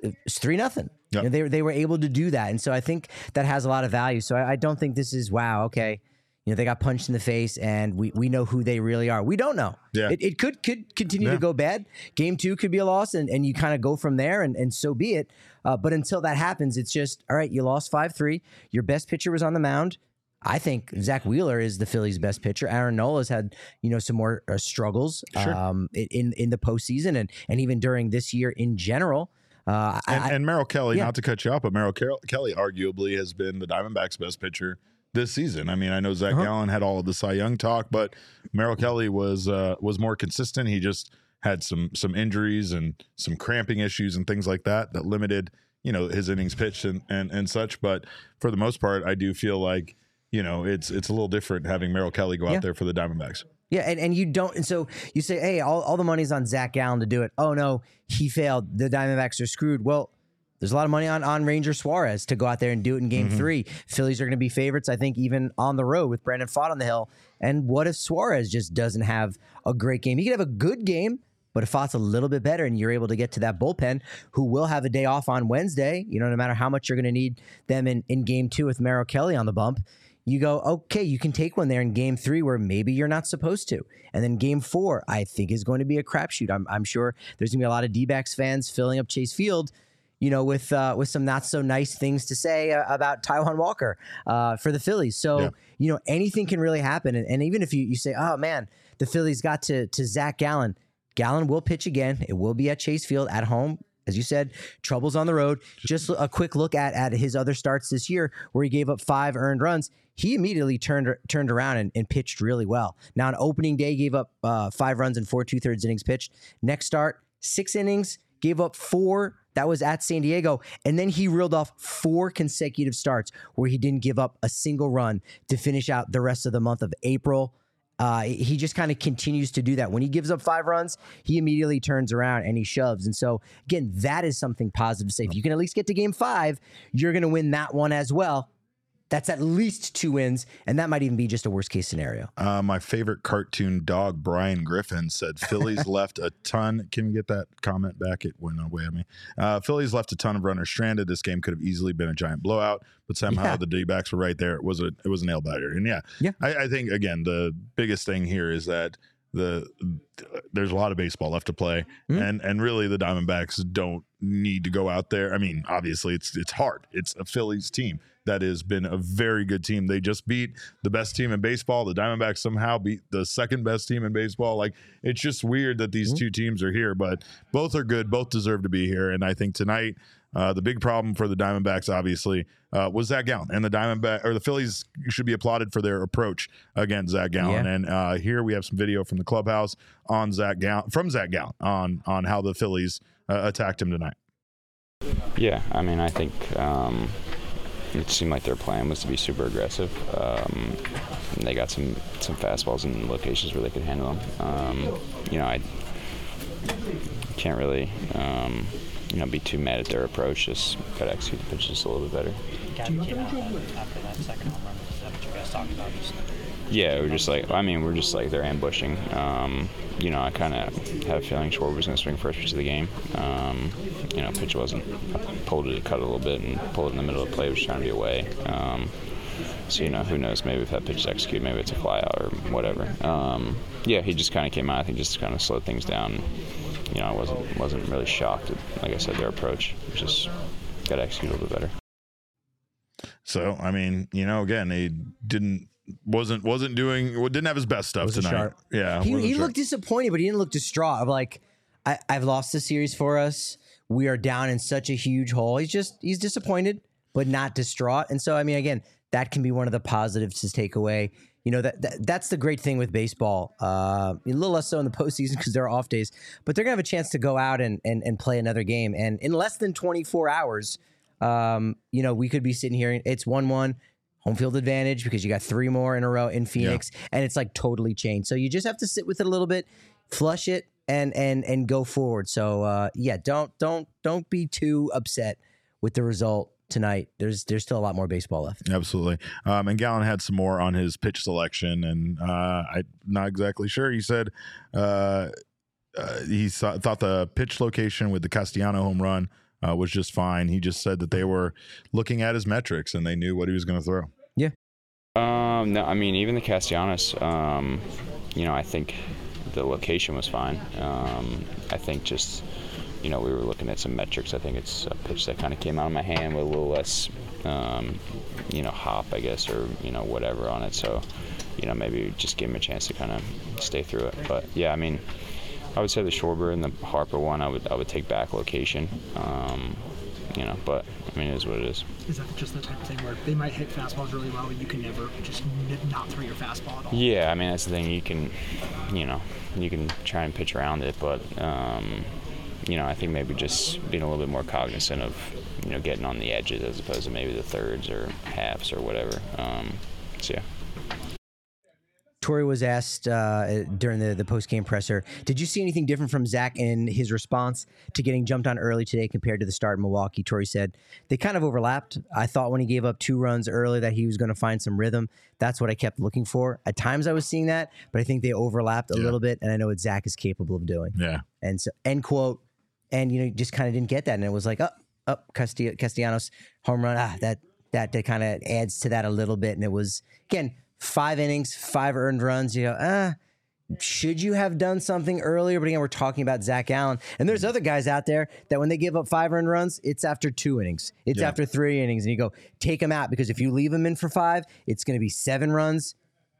it's three nothing. Yep. You know, they they were able to do that, and so I think that has a lot of value. So I, I don't think this is wow. Okay, you know they got punched in the face, and we we know who they really are. We don't know. Yeah. it, it could could continue Yeah. to go bad. Game two could be a loss, and and you kind of go from there, and and so be it. Uh, but until that happens, it's just all right. You lost five three. Your best pitcher was on the mound. I think Zack Wheeler is the Phillies' best pitcher. Aaron Nola's had you know some more uh, struggles Sure. um, in in the postseason and and even during this year in general. Uh, And, I- and Merrill Kelly, yeah. not to cut you off, but Merrill Kel- Kelly arguably has been the Diamondbacks' best pitcher this season. I mean, I know Zac Uh-huh. Gallen had all of the Cy Young talk, but Merrill Kelly was uh, was more consistent. He just had some some injuries and some cramping issues and things like that that limited you know his innings pitched and and, and such. But for the most part, I do feel like you know it's it's a little different having Merrill Kelly go out there for the Diamondbacks. Yeah, and, and you don't, and so you say, hey, all, all the money's on Zac Gallen to do it. Oh no, he failed. The Diamondbacks are screwed. Well, there's a lot of money on on Ranger Suarez to go out there and do it in Game Mm-hmm. Three. Phillies are going to be favorites, I think, even on the road with Brandon Pfaadt on the hill. And what if Suarez just doesn't have a great game? He could have a good game. But if Pfaadt's a little bit better and you're able to get to that bullpen, who will have a day off on Wednesday, you know, no matter how much you're going to need them in, in game two with Merrill Kelly on the bump, you go, okay, you can take one there in game three where maybe you're not supposed to. And then game four, I think, is going to be a crapshoot. I'm, I'm sure there's going to be a lot of D backs fans filling up Chase Field. You know, with uh, with some not so nice things to say uh, about Taijuan Walker uh, for the Phillies. So Yeah. you know anything can really happen. And, and even if you, you say, oh man, the Phillies got to to Zac Gallen, Gallen will pitch again. It will be at Chase Field at home. As you said, troubles on the road. Just a quick look at at his other starts this year, where he gave up five earned runs. He immediately turned turned around and, and pitched really well. Now, on opening day, gave up uh, five runs and four two thirds innings pitched. Next start, six innings, gave up four. That was at San Diego, and then he reeled off four consecutive starts where he didn't give up a single run to finish out the rest of the month of April. Uh, he just kind of continues to do that. When he gives up five runs, he immediately turns around and he shoves. And so, again, that is something positive to say. If you can at least get to game five, you're going to win that one as well. That's at least two wins, and that might even be just a worst case scenario. Uh, my favorite cartoon dog, Brian Griffin, said Phillies [LAUGHS] left a ton. Can we get that comment back? It went away at me. Uh, Phillies left a ton of runners stranded. This game could have easily been a giant blowout, but somehow Yeah. the D backs were right there. It was a it was a nail biter. And yeah, Yeah. I, I think again the biggest thing here is that the there's a lot of baseball left to play, Mhm. and and really the Diamondbacks don't need to go out there. I mean, obviously it's it's hard. It's a Phillies team that has been a very good team. They just beat the best team in baseball. The Diamondbacks somehow beat the second best team in baseball. Like it's just weird that these Mhm. two teams are here, but both are good. Both deserve to be here. And I think tonight, uh, the big problem for the Diamondbacks, obviously, uh, was Zac Gallen, and the Diamondback or the Phillies should be applauded for their approach against Zac Gallen. Yeah. And uh, here we have some video from the clubhouse on Zac Gallen from Zac Gallen on on how the Phillies uh, attacked him tonight. Yeah, I mean, I think um, it seemed like their plan was to be super aggressive. Um, they got some some fastballs in locations where they could handle them. Um, you know, I can't really, um, you know, be too mad at their approach. Just got to execute the pitch just a little bit better. Gavin came out after that second home run. Is that what you guys talked about? Just Yeah, we're just like, I mean, we're just like they're ambushing. Um, you know, I kind of had a feeling Schwarber was going to swing first pitch of the game. Um, you know, pitch wasn't. I pulled it, cut a little bit, and pulled it in the middle of the play, was trying to be away. Um, so you know, who knows? Maybe if that pitch is executed, maybe it's a fly out or whatever. Um, yeah, he just kind of came out. I think just kind of slowed things down. You know, I wasn't wasn't really shocked. At, like I said, their approach just got to execute a little bit better. So I mean, you know, again, he didn't wasn't wasn't doing didn't have his best stuff Wasn't tonight. sharp. Yeah, he, he looked disappointed, but he didn't look distraught. Of like, I, I've lost the series for us. We are down in such a huge hole. He's just he's disappointed, but not distraught. And so, I mean, again, that can be one of the positives to take away. You know that, that that's the great thing with baseball. Uh, a little less so in the postseason [LAUGHS] because there are off days, but they're gonna have a chance to go out and and, and play another game. And in less than 24 hours, um, you know, we could be sitting here. It's one one home field advantage because you got three more in a row in Phoenix, and it's like totally changed. So you just have to sit with it a little bit, flush it, and and and go forward. So uh, yeah, don't don't don't be too upset with the result tonight. There's there's still a lot more baseball left. Absolutely. Um, and Gallen had some more on his pitch selection, and uh, I'm not exactly sure. He said uh, uh, he saw, thought the pitch location with the Castellano home run uh, was just fine. He just said that they were looking at his metrics and they knew what he was going to throw. Yeah. Um, no, I mean even the Castellanos. Um, you know, I think the location was fine. Um, I think just you know we were looking at some metrics. I think it's a pitch that kind of came out of my hand with a little less, um, you know, hop, I guess, or you know whatever on it. So, you know, maybe just give him a chance to kind of stay through it. But yeah, I mean, I would say the Schwarber and the Harper one, I would I would take back location. Um, you know, but I mean, it is what it is. is that just the type of thing where they might hit fastballs really well, but you can never just not throw your fastball at all? Yeah, I mean that's the thing. You can, you know, you can try and pitch around it, but um, you know, I think maybe just being a little bit more cognizant of, you know, getting on the edges as opposed to maybe the thirds or halves or whatever. Um, so yeah. Torey was asked uh, during the, the post game presser, did you see anything different from Zac in his response to getting jumped on early today compared to the start in Milwaukee? Torey said they kind of overlapped. I thought when he gave up two runs early that he was going to find some rhythm. That's what I kept looking for. At times I was seeing that, but I think they overlapped a Yeah. little bit, and I know what Zac is capable of doing. Yeah. And so, end quote. And you know, just kind of didn't get that, and it was like, up, oh, up, Castillo, Castellanos home run. Ah, that that that kind of adds to that a little bit. And it was again five innings, five earned runs. You go, ah, should you have done something earlier? But again, we're talking about Zac Gallen, and there's other guys out there that when they give up five earned runs, it's after two innings, it's Yeah. after three innings, and you go take them out because if you leave them in for five, it's going to be seven runs.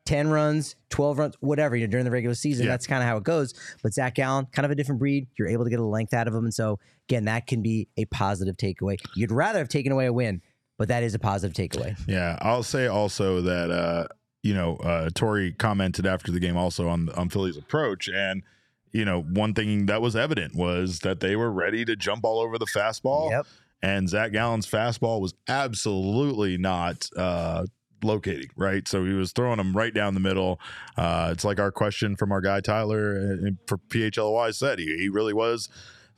10 runs, 12 runs, whatever, you know, during the regular season. Yeah. That's kind of how it goes. But Zac Gallen, kind of a different breed. You're able to get a length out of him. And so, again, that can be a positive takeaway. You'd rather have taken away a win, but that is a positive takeaway. Yeah, I'll say also that uh, you know uh, Torey commented after the game also on on Philly's approach, and you know one thing that was evident was that they were ready to jump all over the fastball, Yep. and Zac Gallen's fastball was absolutely not uh, locating right. So he was throwing them right down the middle. Uh, it's like our question from our guy Tyler uh, for PHLY said he, he really was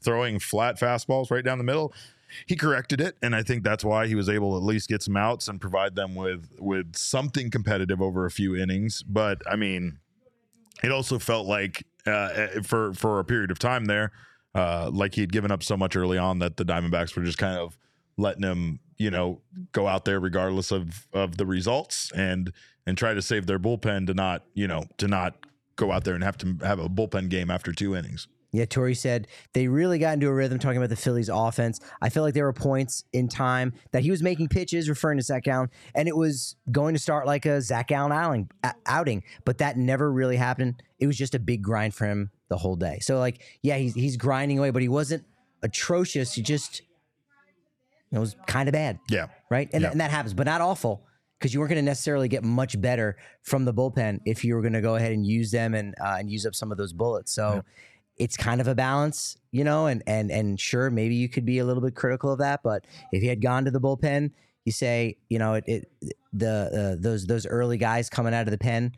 throwing flat fastballs right down the middle he corrected it and i think that's why he was able to at least get some outs and provide them with with something competitive over a few innings. But i mean it also felt like uh, for for a period of time there uh, like he had given up so much early on that the diamondbacks were just kind of letting him you know go out there regardless of of the results and and try to save their bullpen to not you know to not go out there and have to have a bullpen game after two innings Yeah, Torey said they really got into a rhythm talking about the Phillies offense. I feel like there were points in time that he was making pitches referring to Zac Gallen, and it was going to start like a Zac Gallen outing, but that never really happened. It was just a big grind for him the whole day. So, like, yeah, he's, he's grinding away, but he wasn't atrocious. He just it was kind of bad yeah right? And, Yeah. and that happens, but not awful because you weren't going to necessarily get much better from the bullpen if you were going to go ahead and use them and uh, and use up some of those bullets. So it's kind of a balance, you know. And and and sure, maybe you could be a little bit critical of that, but if he had gone to the bullpen, you say, you know, it, it the uh, those those early guys coming out of the pen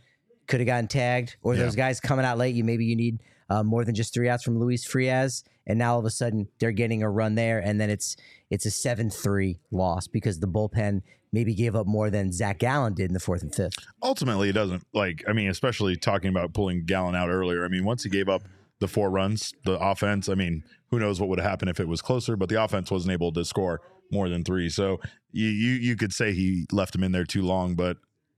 could have gotten tagged, or Yeah. those guys coming out late. You maybe you need uh, more than just three outs from Luis Frias, and now all of a sudden they're getting a run there, and then it's it's a seven three loss because the bullpen maybe gave up more than Zac Gallen did in the fourth and fifth. ultimately it doesn't like i mean especially talking about pulling Gallen out earlier i mean once he gave up the four runs the offense i mean who knows what would have happened if it was closer but the offense wasn't able to score more than three so you you, you could say he left him in there too long but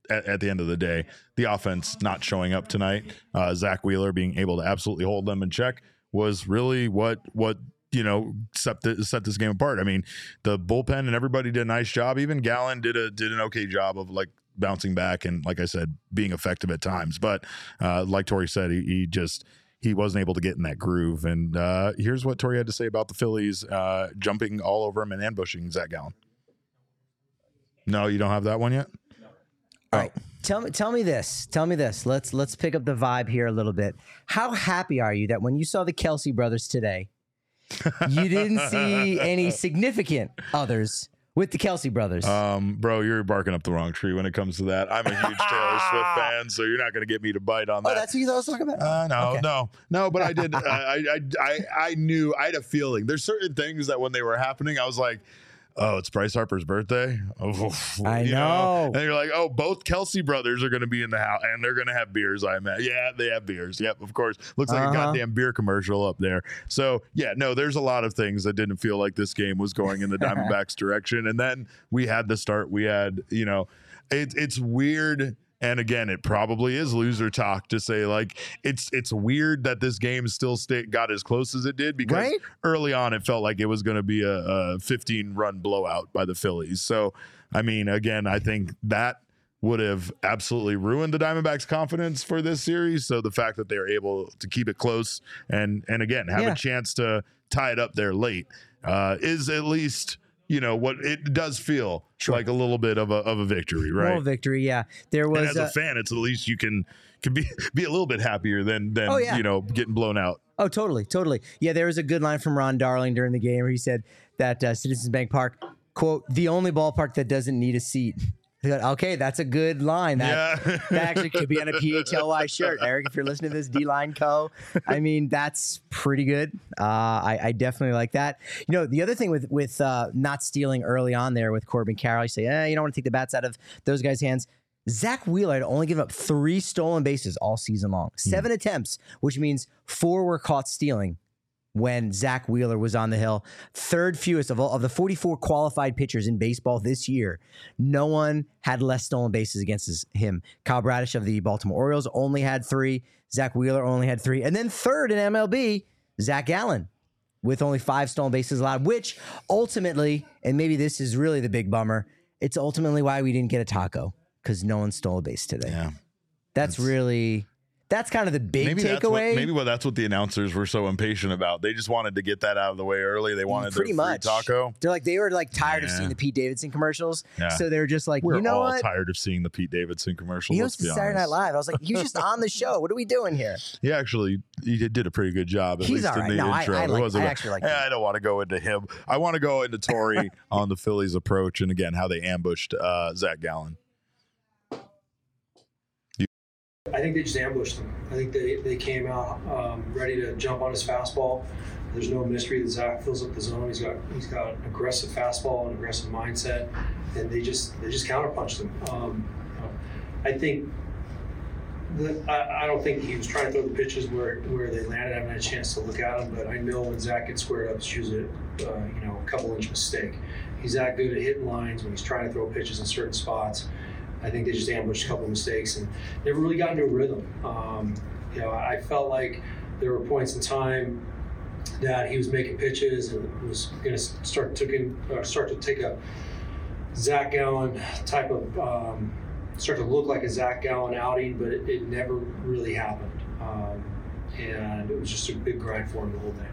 at, at the end of the day the offense not showing up tonight uh, zack wheeler being able to absolutely hold them in check was really what what you know set the, set this game apart. I mean, the bullpen and everybody did a nice job. Even Gallen did a did an okay job of like bouncing back and like I said, being effective at times. But uh, like Torey said, he, he just he wasn't able to get in that groove. And uh, here's what Torey had to say about the Phillies uh, jumping all over him and ambushing Zac Gallen. No, you don't have that one yet. All right. Tell me tell me this. Tell me this. Let's let's pick up the vibe here a little bit. How happy are you that when you saw the Kelce brothers today, you didn't see [LAUGHS] any significant others with the Kelce brothers? Um, bro, you're barking up the wrong tree when it comes to that. I'm a huge Taylor [LAUGHS] Swift fan, so you're not going to get me to bite on oh, that. that's who you thought I was talking about? Uh, no, Okay. no, no. But I did. I, [LAUGHS] I, I, I, I knew. I had a feeling. There's certain things that when they were happening, I was like, "Oh, it's Bryce Harper's birthday." [LAUGHS] Oh, I you know. And you're like, "Oh, both Kelce brothers are going to be in the house, and they're going to have beers." I met. Yeah, they have beers. Yep, of course. Looks like Uh-huh. a goddamn beer commercial up there. So yeah, no, there's a lot of things that didn't feel like this game was going in the [LAUGHS] Diamondbacks' direction. And then we had the start. We had, you know, it, it's weird. And again, it probably is loser talk to say like it's it's weird that this game still stay, got as close as it did because Right? early on it felt like it was going to be a, a 15 run blowout by the Phillies. So I mean, again, I think that would have absolutely ruined the Diamondbacks' confidence for this series. So the fact that they were able to keep it close and and again have Yeah. a chance to tie it up there late uh, is at least you know what it does feel Sure. like a little bit of a of a victory, right? Moral victory, yeah. There and was as uh, a fan, it's at least you can can be [LAUGHS] be a little bit happier than than Oh, yeah. you know getting blown out. Oh, totally, totally. Yeah, there was a good line from Ron Darling during the game where he said that uh, Citizens Bank Park, quote, the only ballpark that doesn't need a seat. Okay, that's a good line. That, Yeah. [LAUGHS] that actually could be on a PHLY shirt, Eric. If you're listening to this, D Line Co. I mean, that's pretty good. Uh, I, I definitely like that. You know, the other thing with with uh, not stealing early on there with Corbin Carroll, you say, eh, you don't want to take the bats out of those guys' hands. Zack Wheeler had only given up three stolen bases all season long, seven attempts, which means four were caught stealing when Zack Wheeler was on the hill. Third fewest of all of the 44 qualified pitchers in baseball this year. No one had less stolen bases against his, him. Kyle Bradish of the Baltimore Orioles only had three. Zack Wheeler only had three. And then third in MLB, Zac Gallen with only five stolen bases allowed, which ultimately, and maybe this is really the big bummer, it's ultimately why we didn't get a taco because no one stole a base today. Yeah. That's really, that's kind of the big maybe that's what takeaway. maybe what that's what the announcers were so impatient about. They just wanted to get that out of the way early. They wanted pretty much taco. They're like they were like tired of seeing the Pete Davidson commercials, Yeah. so they're just like, We're you know all what? tired of seeing the Pete Davidson commercials. He be Saturday Night. Live. I was like, he was just [LAUGHS] on the show. What are we doing here? He actually he did- a pretty good job. At He's least all right. in the No, I- intro. I It like- wasn't I a- actually like him. I don't want to go into him. I want to go into Torey [LAUGHS] on the Phillies' approach and again how they ambushed uh, Zac Gallen. I think they just ambushed him. I think they, they came out um, ready to jump on his fastball. There's no mystery that Zac fills up the zone. He's got he's got an aggressive fastball, an aggressive mindset, and they just they just counterpunched him. Um, I think I don't think he was trying to throw the pitches where where they landed. I haven't had a chance to look at them, but I know when Zac gets squared up, it's usually a uh, you know a couple inch mistake. He's that good at hitting lines when he's trying to throw pitches in certain spots. I think they just ambushed a couple of mistakes and never really got into a rhythm. Um, you know, I felt like there were points in time that he was making pitches and was going to start taking or start to take a Zac Gallen type of um, start to look like a Zac Gallen outing, but it, it never really happened. Um, and it was just a big grind for him the whole day.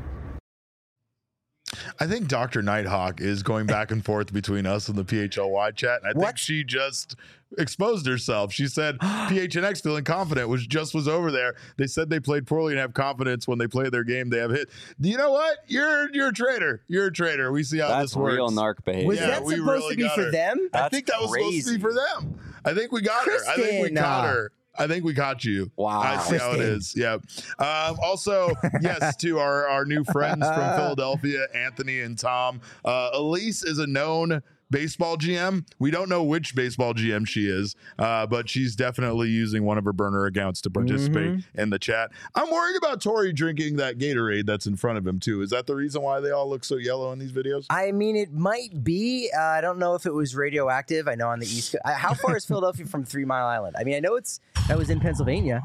I think Dr. Nighthawk is going back and forth between us and the PHLY chat. And I think she just exposed herself. She said [GASPS] PHNX feeling confident was just was over there. They said they played poorly and have confidence when they play their game. They have hit. Do You know what? You're you're a traitor. You're a traitor. We see how That's this works. real narc behavior. Was Yeah, that we supposed really to be for her. them? I think that was supposed to be for them. I think we got her. I think we Kristen, caught uh, her. I think we caught you. Wow. I see how it Kristen. is. Yeah. Um, also, [LAUGHS] yes, to our, our new friends from [LAUGHS] Philadelphia, Anthony and Tom. Uh, Elise is a known baseball GM. We don't know which baseball GM she is, uh, but she's definitely using one of her burner accounts to participate Mm-hmm. in the chat. I'm worried about Torey drinking that Gatorade that's in front of him, too. Is that the reason why they all look so yellow in these videos? I mean, it might be. Uh, I don't know if it was radioactive. I know on the east. Co- uh, how far is [LAUGHS] Philadelphia from Three Mile Island? I mean, I know it's that was in Pennsylvania.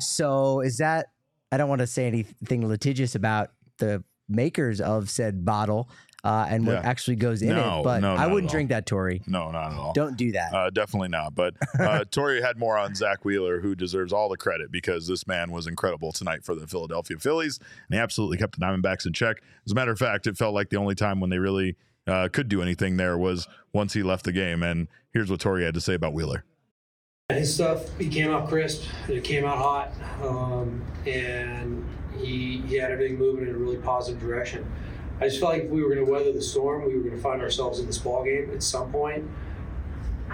So is that? I don't want to say anything litigious about the makers of said bottle uh, and what Yeah. actually goes in No, it, but no, I wouldn't drink that, Torey. No, not at all. Don't do that. Uh, definitely not. But uh, [LAUGHS] Torey had more on Zack Wheeler, who deserves all the credit because this man was incredible tonight for the Philadelphia Phillies, and he absolutely kept the Diamondbacks in check. As a matter of fact, it felt like the only time when they really uh, could do anything there was once he left the game. And here's what Torey had to say about Wheeler. His stuff, he came out crisp. It came out hot, um, and he he had everything moving in a really positive direction. I just felt like if we were going to weather the storm, we were going to find ourselves in this ball game at some point.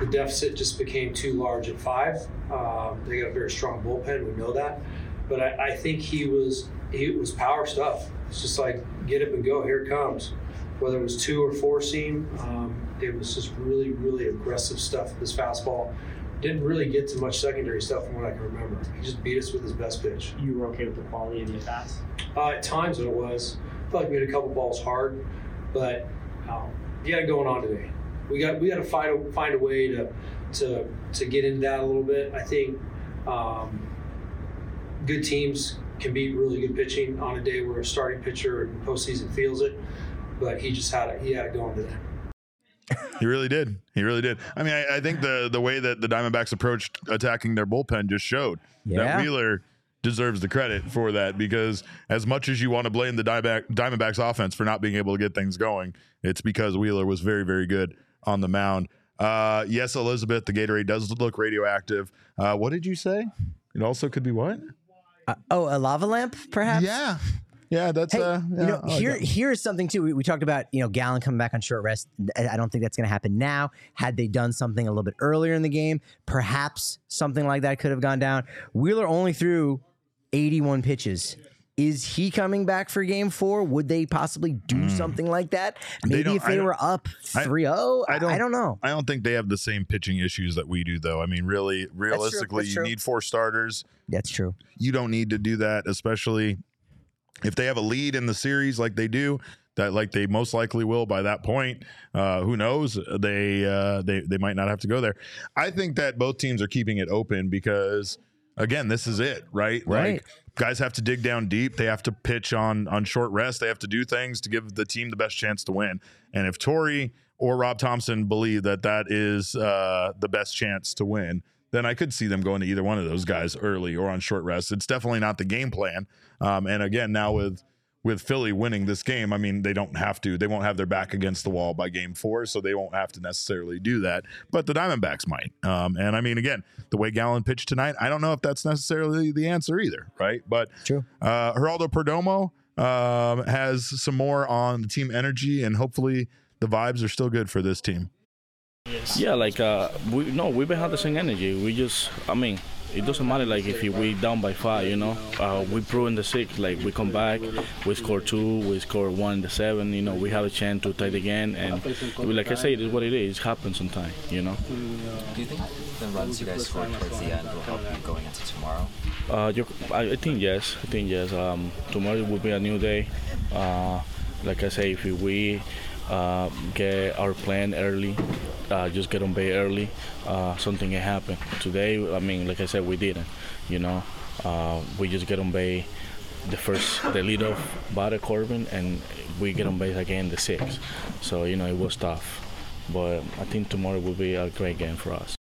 The deficit just became too large at five. Um, they got a very strong bullpen. We know that, but I, I think he was he was power stuff. It's just like get up and go. Here it comes. Whether it was two or four seam, um, it was just really really aggressive stuff. with His fastball didn't really get to much secondary stuff from what I can remember. He just beat us with his best pitch. You were okay with the quality of the at bats? Uh, at times it was. I felt like we hit a couple balls hard, but um, he had it going on today. We got we got to find a, find a way to to to get into that a little bit. I think um, good teams can beat really good pitching on a day where a starting pitcher in postseason feels it, but he just had it. He had it going today. He really did. He really did. I mean, I, I think the the way that the Diamondbacks approached attacking their bullpen just showed that Wheeler deserves the credit for that because as much as you want to blame the Diamondback, Diamondbacks offense for not being able to get things going, it's because Wheeler was very, very good on the mound. Uh, yes, Elizabeth, the Gatorade does look radioactive. Uh, what did you say? It also could be what? Uh, oh, a lava lamp, perhaps. Yeah. Yeah, that's Hey, uh you know, I like here that. here's something too. We, we talked about you know Gallen coming back on short rest. I I don't think that's going to happen now. Had they done something a little bit earlier in the game, perhaps something like that could have gone down. Wheeler only threw 81 pitches. Is he coming back for game four? Would they possibly do something like that? Maybe don't- if. They were up I- 3 0? I I I don't know. I don't think they have the same pitching issues that we do, though. I mean, really, realistically, that's you need four starters. That's true. You don't need to do that, especially if they have a lead in the series like they do. That like they most likely will by that point. Uh, who knows? They uh, they they might not have to go there. I think that both teams are keeping it open because again, this is it, right? Right. Like guys have to dig down deep. They have to pitch on on short rest. They have to do things to give the team the best chance to win. And if Torey or Rob Thomson believe that that is uh, the best chance to win, then I could see them going to either one of those guys early or on short rest. It's definitely not the game plan. Um, and again, now with with Philly winning this game, I mean, they don't have to. They won't have their back against the wall by game four, so they won't have to necessarily do that. But the Diamondbacks might. Um, and I mean, again, the way Gallen pitched tonight, I don't know if that's necessarily the answer either, right? But True. uh, Geraldo Perdomo um, has some more on the team energy, and hopefully the vibes are still good for this team. Yeah, like uh, we no, we've been had the same energy. We just, I mean, it doesn't matter like if we down by five, you know. Uh, we prove in the six, like we come back, we score two, we score one in the seven. You know, we have a chance to tie it again, and like I say, it is what it is. It happens sometimes, you know. Do you think the runs you guys scored towards the end will help you going into tomorrow? Uh, you, I, I think yes. I think yes. Um, tomorrow will be a new day. Uh, like I say, if we uh, get our plan early, uh, just get on bay early, uh, something can happen. Today, I mean, like I said, we didn't. You know, uh, we just get on bay the first, the lead off batter Corbin, and we get on base again the sixth. So you know, it was tough. But I think tomorrow will be a great game for us.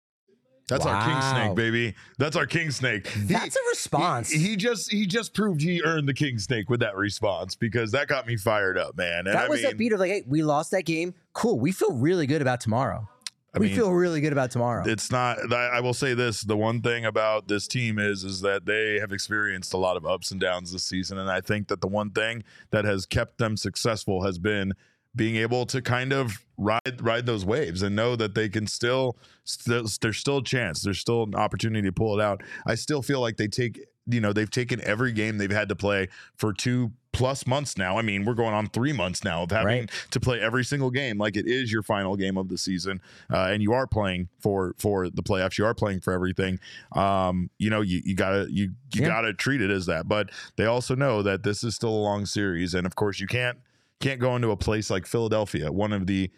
That's our king snake, baby. That's our king snake. He- That's a response. He, he just he just proved he earned the king snake with that response because that got me fired up, man. And that I was mean, that beat of like, hey, we lost that game. Cool. We feel really good about tomorrow. I we mean, feel really good about tomorrow. it's not I I will say this the one thing about this team is is that they have experienced a lot of ups and downs this season and I think that the one thing that has kept them successful has been being able to kind of ride ride those waves and know that they can still, still there's still a chance there's still an opportunity to pull it out. I still feel like they take you know they've taken every game they've had to play for two plus months now. I mean we're going on three months now of having Right. to play every single game. Like it is your final game of the season uh, and you are playing for for the playoffs. You are playing for everything. Um you know you, you gotta you you Yeah. gotta treat it as that. But they also know that this is still a long series and of course you can't can't go into a place like philadelphia one of the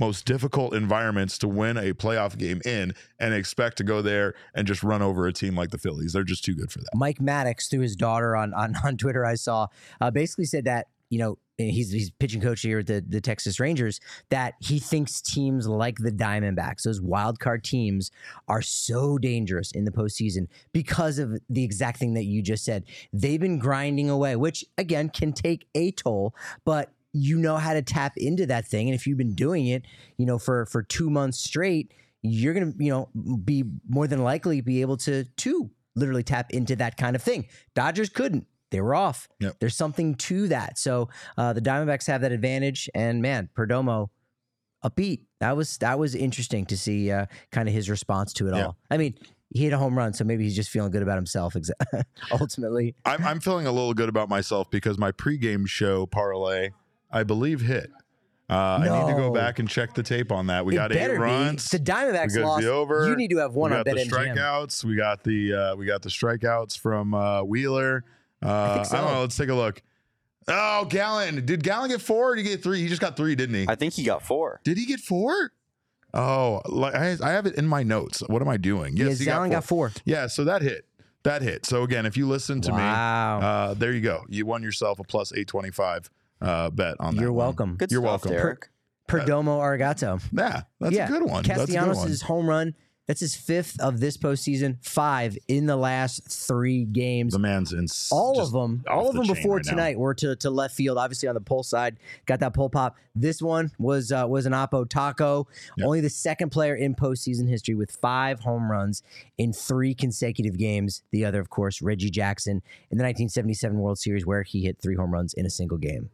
most difficult environments to win a playoff game in and expect to go there and just run over a team like the Phillies. They're just too good for that. Mike Maddux, through his daughter on on, [LAUGHS] on Twitter, I saw uh, basically said that you know he's he's pitching coach here at the the Texas Rangers that he thinks teams like the Diamondbacks, those wild card teams, are so dangerous in the postseason because of the exact thing that you just said. They've been grinding away, which again can take a toll, but you know how to tap into that thing, and if you've been doing it, you know for for two months straight, you're gonna you know be more than likely be able to to literally tap into that kind of thing. Dodgers couldn't. They were off. Yep. There's something to that. So uh, the Diamondbacks have that advantage, and man, Perdomo upbeat. That was that was interesting to see uh, kind of his response to it Yeah. all. I mean, he hit a home run, so maybe he's just feeling good about himself. [LAUGHS] Ultimately, I'm, I'm feeling a little good about myself because my pregame show parlay, I believe, hit. Uh, I need to go back and check the tape on that. We It got eight better be. runs. The Diamondbacks we lost. the over. You need to have one we on the BetMGM. strikeouts. We got the uh, we got the strikeouts from uh, Wheeler. Uh, think so. don't know. Let's take a look. Oh, Gallen! Did Gallen get four? Or did he get three? He just got three, didn't he? I think he got four. did he get four? Oh, like I, I have it in my notes. What am I doing? Yeah, he Zallen got four. Yeah, so that hit. That hit. So again, if you listen to Wow. me, uh, there you go. You won yourself a plus eight twenty five uh, bet on that. You're one. welcome. Good You're stuff, welcome. Derek. Perdomo Arigato. Yeah, that's yeah. a good one. That's a good Castellanos' home run. That's his fifth of this postseason. Five in the last three games. The man's in all of them, all of them before right now. tonight were to, to left field. Obviously on the pull side, got that pull pop. This one was uh, was an Oppo Taco, Yep. only the second player in postseason history with five home runs in three consecutive games. The other, of course, Reggie Jackson in the 1977 World Series, where he hit three home runs in a single game.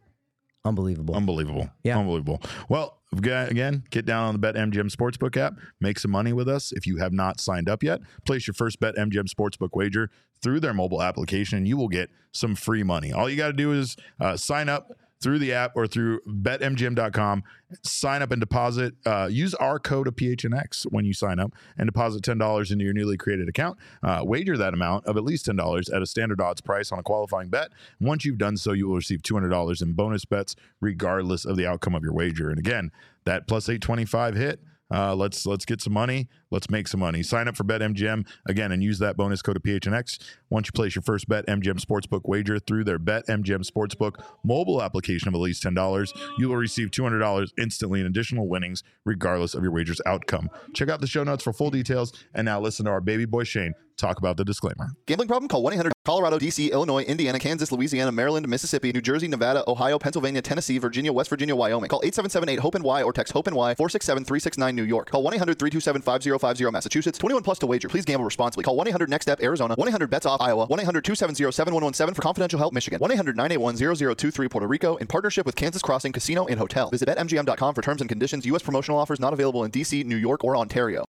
Unbelievable. Unbelievable. Yeah. Unbelievable. Well, again, get down on the BetMGM Sportsbook app, make some money with us. If you have not signed up yet, place your first BetMGM Sportsbook wager through their mobile application, and you will get some free money. All you got to do is uh, sign up through the app or through betmgm.com, sign up and deposit. Uh, use our code of PHNX when you sign up and deposit $10 into your newly created account. Uh, wager that amount of at least $10 at a standard odds price on a qualifying bet. Once you've done so, you will receive $200 in bonus bets, regardless of the outcome of your wager. And again, that plus 825 hit. Uh, let's let's get some money. Let's make some money. Sign up for BetMGM again and use that bonus code of PHNX. Once you place your first BetMGM Sportsbook wager through their BetMGM Sportsbook mobile application of at least ten dollars, you will receive two hundred dollars instantly in additional winnings, regardless of your wager's outcome. Check out the show notes for full details. And now listen to our baby boy Shane talk about the disclaimer. Gambling problem? Call 1 800 Colorado, D.C., Illinois, Indiana, Kansas, Louisiana, Maryland, Mississippi, New Jersey, Nevada, Ohio, Pennsylvania, Tennessee, Virginia, West Virginia, Wyoming. Call 877 8 HOPE Y or text HOPE Y 467 369 New York. Call 1 800 327 5050 Massachusetts. 21 plus to wager. Please gamble responsibly. Call 1 800 NEXT STEP Arizona. 1 800 BETS OFF Iowa. 1 800 270 7117 for confidential help Michigan. 1 800 981 0023 Puerto Rico in partnership with Kansas Crossing Casino and Hotel. Visit BetMGM.com for terms and conditions. U.S. promotional offers not available in D.C., New York, or Ontario.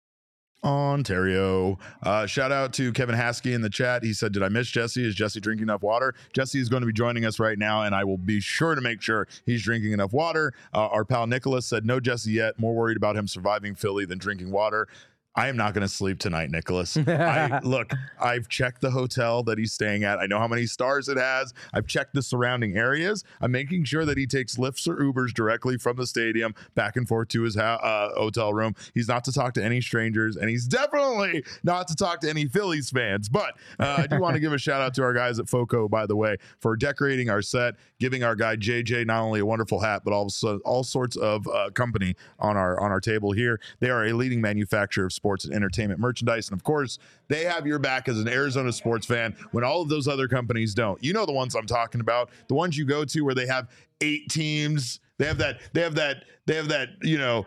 Ontario. Uh, shout out to Kevin Haskey in the chat. He said, Did I miss Jesse? Is Jesse drinking enough water? Jesse is going to be joining us right now, and I will be sure to make sure he's drinking enough water. Uh, our pal Nicholas said, No Jesse yet. More worried about him surviving Philly than drinking water. I am not going to sleep tonight, Nicholas. I, [LAUGHS] look, I've checked the hotel that he's staying at. I know how many stars it has. I've checked the surrounding areas. I'm making sure that he takes lifts or Ubers directly from the stadium back and forth to his ho- uh, hotel room. He's not to talk to any strangers, and he's definitely not to talk to any Phillies fans. But uh, I do want to [LAUGHS] give a shout out to our guys at FOCO, by the way, for decorating our set, giving our guy JJ not only a wonderful hat, but also all sorts of uh, company on our on our table here. They are a leading manufacturer of sports and entertainment merchandise, and of course, they have your back as an Arizona sports fan when all of those other companies don't. You know the ones I'm talking about, the ones you go to where they have eight teams. They have that. They have that. They have that. You know,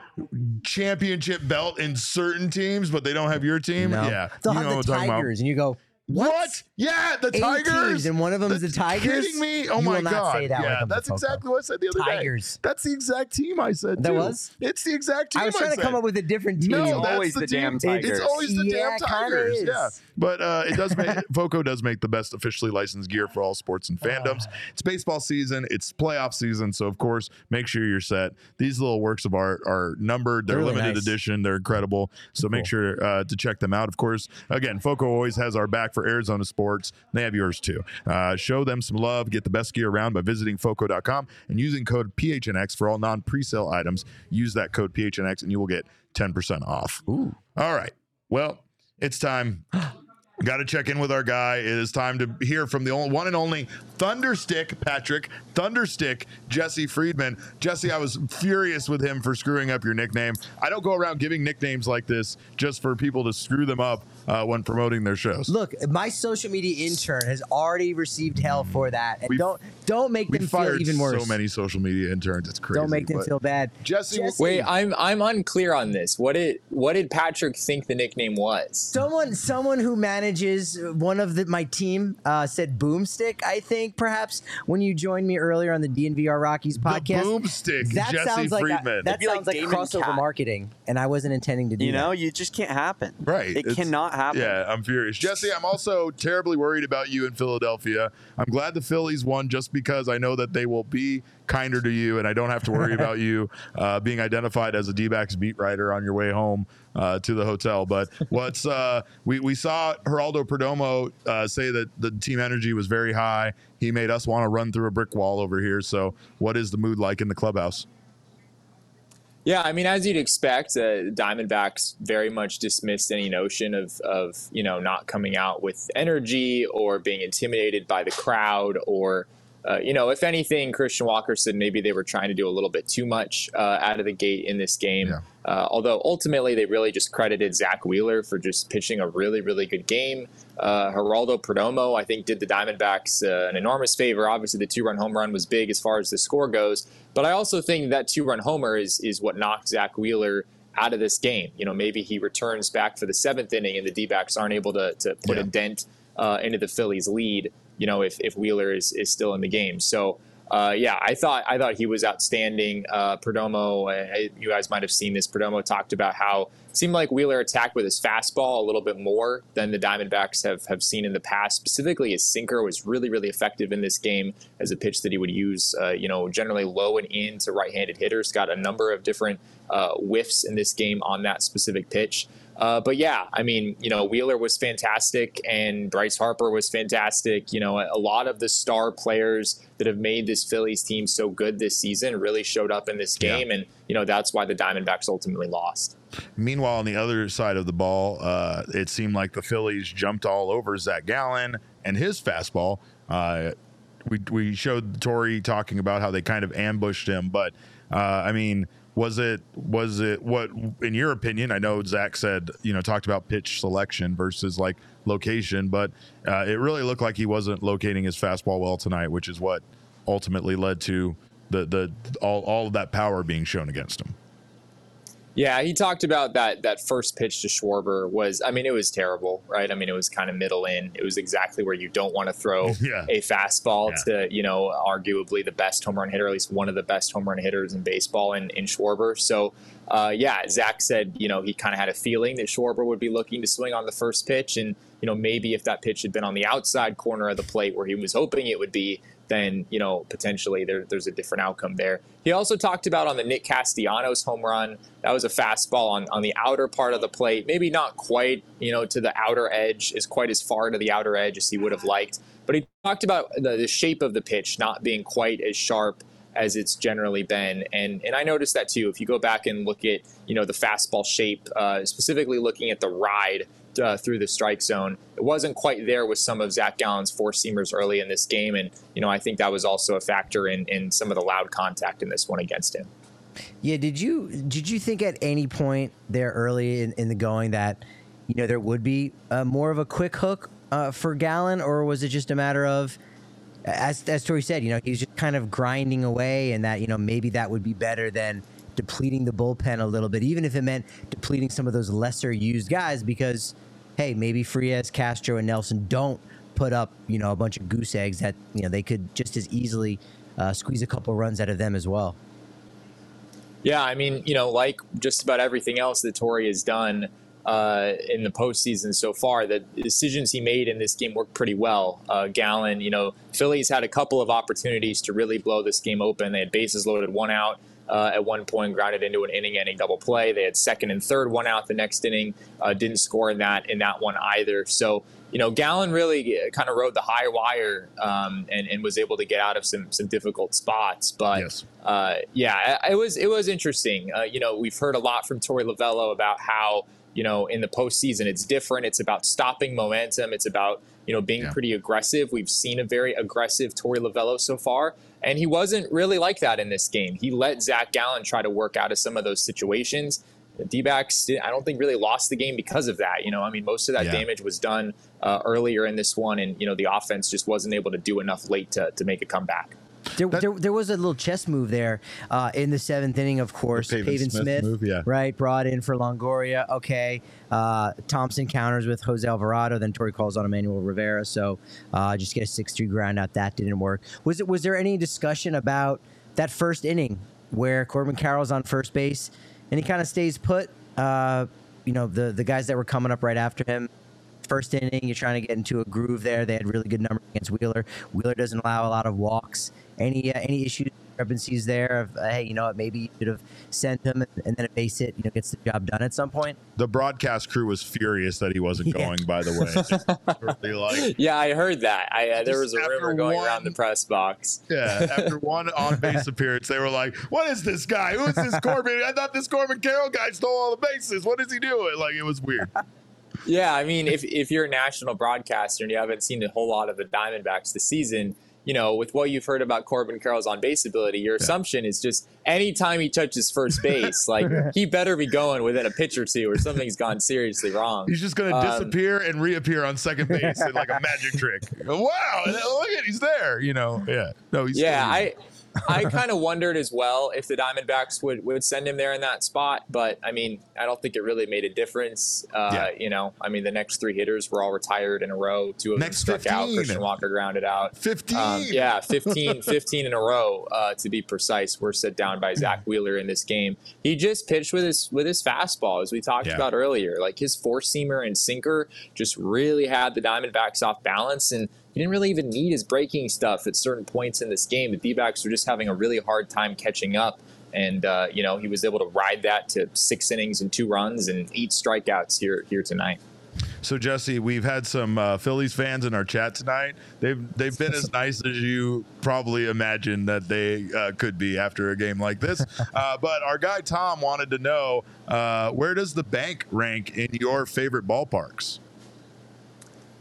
championship belt in certain teams, but they don't have your team. No. Yeah, They'll you have know the what I'm talking about. Tigers, and you go, What? Yeah, the Eight Tigers. teams, and one of them is the Tigers? Kidding me? Oh You my will not god! say that yeah, comes that's Foco. exactly what I said the other day. Tigers. day. That's the exact team I said. That too. was? It's the exact team. I said. I was trying to said. come up with a different team. No, It's that's always the, the team. damn It's always the Yeah, damn Tigers. Yeah, but uh, it does make [LAUGHS] Foco does make the best officially licensed gear for all sports and fandoms. It's baseball season. It's playoff season, so of course, make sure you're set. These little works of art are numbered. They're, They're really limited nice. edition. They're incredible. So make sure uh, to check them out. Of course, again, Foco always has our back for Arizona sports. They have yours too. Uh, show them some love. Get the best gear around by visiting Foco.com and using code PHNX for all non presale items. Use that code PHNX and you will get 10% off. Ooh. All right. Well, it's time. [GASPS] Got to check in with our guy. It is time to hear from the only, one and only Thunderstick Patrick, Thunderstick Jesse Friedman. Jesse, I was furious with him for screwing up your nickname. I don't go around giving nicknames like this just for people to screw them up uh, when promoting their shows. Look, my social media intern has already received hell for that, and We've- don't don't make we them feel fired even worse. so many social media interns. It's crazy. don't make them but- feel bad. Jesse, Wait, I'm I'm unclear on this. What did what did Patrick think the nickname was? Someone, someone who manages one of the, my team uh, said boomstick. I think perhaps when you joined me earlier on the DNVR Rockies podcast. boomstick, That Jesse sounds like Friedman. that It'd be like sounds like, crossover Cat. marketing, and I wasn't intending to do You know, that. you just can't happen. Right. It It's- cannot happen. Yeah, I'm furious. Jesse, I'm also terribly worried about you in Philadelphia. I'm glad the Phillies won just because I know that they will be kinder to you and I don't have to worry about you [LAUGHS] uh, being identified as a D-backs beat writer on your way home uh, to the hotel. But what's uh, we, we saw Geraldo Perdomo uh, say that the team energy was very high. He made us want to run through a brick wall over here. So what is the mood like in the clubhouse? Yeah, I mean, as you'd expect, uh, Diamondbacks very much dismissed any notion of, of you know not coming out with energy or being intimidated by the crowd or uh, you know if anything, Christian Walker said maybe they were trying to do a little bit too much uh, out of the gate in this game. Yeah. Uh, although ultimately they really just credited Zack Wheeler for just pitching a really really good game. Uh, Geraldo Perdomo, I think, did the Diamondbacks uh, an enormous favor. Obviously, the two run home run was big as far as the score goes, but I also think that two run homer is is what knocked Zack Wheeler out of this game. You know, maybe he returns back for the seventh inning and the D backs aren't able to, to put a dent uh, into the Phillies' lead. You know, if, if Wheeler is, is still in the game. So. Uh, yeah, I thought I thought he was outstanding. Uh, Perdomo, uh, you guys might have seen this. Perdomo talked about how seemed like Wheeler attacked with his fastball a little bit more than the Diamondbacks have, have seen in the past. Specifically, his sinker was really, really effective in this game as a pitch that he would use, uh, you know, generally low and in to right-handed hitters. Got a number of different uh, whiffs in this game on that specific pitch. Uh, but yeah, I mean, you know, Wheeler was fantastic and Bryce Harper was fantastic. You know, a lot of the star players that have made this Phillies team so good this season really showed up in this Yeah. game. And, you know, that's why the Diamondbacks ultimately lost. Meanwhile, on the other side of the ball, uh, it seemed like the Phillies jumped all over Zac Gallen and his fastball. Uh, we we showed Torey talking about how they kind of ambushed him, but uh, I mean, was it was it what in your opinion? I know Zac said you know talked about pitch selection versus like location, but uh, it really looked like he wasn't locating his fastball well tonight, which is what ultimately led to the the all all of that power being shown against him. Yeah, he talked about that that first pitch to Schwarber was I mean it was terrible, right? I mean it was kind of middle in. It was exactly where you don't want to throw [LAUGHS] Yeah. a fastball Yeah. to, you know, arguably the best home run hitter, at least one of the best home run hitters in baseball in, in Schwarber. So uh, yeah, Zac said, you know, he kind of had a feeling that Schwarber would be looking to swing on the first pitch and, you know, maybe if that pitch had been on the outside corner of the plate where he was hoping it would be, then you know potentially there, there's a different outcome there. He also talked about on the Nick Castellanos home run that was a fastball on, on the outer part of the plate, maybe not quite you know to the outer edge, is quite as far to the outer edge as he would have liked. But he talked about the, the shape of the pitch not being quite as sharp as it's generally been. And and I noticed that too. If you go back and look at you know the fastball shape, uh, specifically looking at the ride uh, through the strike zone, it wasn't quite there with some of Zac Gallen's four seamers early in this game. And you know I think that was also a factor in in some of the loud contact in this one against him. Yeah, did you did you think at any point there early in, in the going that you know there would be uh, more of a quick hook uh, for Gallen, or was it just a matter of as as Torey said, you know, he's just kind of grinding away, and that you know maybe that would be better than depleting the bullpen a little bit, even if it meant depleting some of those lesser used guys, because hey, maybe Frias, Castro, and Nelson don't put up, you know, a bunch of goose eggs that you know they could just as easily uh, squeeze a couple runs out of them as well. Yeah, I mean, you know, like just about everything else that Torey has done uh, in the postseason so far, the decisions he made in this game worked pretty well. Uh, Gallen, you know, Phillies had a couple of opportunities to really blow this game open. They had bases loaded, one out. Uh, at one point, grounded into an inning-ending double play. They had second and third, one out the next inning. Uh, didn't score in that in that one either. So you know, Gallen really kind of rode the high wire um, and, and, was able to get out of some some difficult spots. But yes. uh, yeah, it was it was interesting. Uh, you know, we've heard a lot from Torey Lovullo about how you know in the postseason it's different. It's about stopping momentum. It's about you know being yeah. pretty aggressive. We've seen a very aggressive Torey Lovullo so far, and he wasn't really like that in this game. He let Zac Gallen try to work out of some of those situations the D-backs, I don't think really lost the game because of that. You know, I mean, most of that Yeah. damage was done uh, earlier in this one, and you know, the offense just wasn't able to do enough late to, to make a comeback. There, there, there was a little chess move there uh, in the seventh inning, of course. Pavin Pavin Smith Smith, move, yeah. right, brought in for Longoria. Okay, uh, Thomson counters with Jose Alvarado. Then Torey calls on Emmanuel Rivera. So uh, just get a six-three ground out. That didn't work. Was it? Was there any discussion about that first inning where Corbin Carroll's on first base and he kind of stays put? Uh, you know, the the guys that were coming up right after him. First inning, you're trying to get into a groove there. They had really good numbers against Wheeler. Wheeler doesn't allow a lot of walks. Any uh, any issues, discrepancies there of uh, hey, you know what, maybe you should have sent him and, and then a base hit, you know, gets the job done at some point. The broadcast crew was furious that he wasn't Yeah. going. By the way, [LAUGHS] They like, [LAUGHS] Yeah, I heard that. I uh, there was a after rumor going one- around the press box. yeah. After one [LAUGHS] on base appearance, they were like, "What is this guy? Who is this Corbin? I thought this Corbin Carroll guy stole all the bases. What is he doing?" Like it was weird. Yeah, I mean, if if you're a national broadcaster and you haven't seen a whole lot of the Diamondbacks this season, you know, with what you've heard about Corbin Carroll's on base ability, your assumption is just anytime he touches first base, [LAUGHS] like he better be going within a pitch or two, or something's gone seriously wrong. He's just gonna Um, disappear and reappear on second base in like a magic trick. [LAUGHS] Wow! Look at he's there. You know? Yeah. No, he's yeah, I I kind of wondered as well if the Diamondbacks would, would send him there in that spot, but I mean, I don't think it really made a difference. Uh, Yeah. You know, I mean, the next three hitters were all retired in a row. Two of Next them struck out. 15. Christian Walker grounded out. 15. Um, yeah, 15, [LAUGHS] 15 in a row uh, to be precise. Were set down by Zack [CLEARS THROAT] Wheeler in this game. He just pitched with his with his fastball, as we talked Yeah. about earlier. Like his four seamer and sinker just really had the Diamondbacks off balance, and he didn't really even need his breaking stuff at certain points in this game. The D-backs were just having a really hard time catching up. And uh, you know he was able to ride that to six innings and two runs and eight strikeouts here here tonight. So Jesse, we've had some uh, Phillies fans in our chat tonight. They've they've been as [LAUGHS] nice as you probably imagine that they uh, could be after a game like this. [LAUGHS] Uh, but our guy Tom wanted to know uh, where does the bank rank in your favorite ballparks?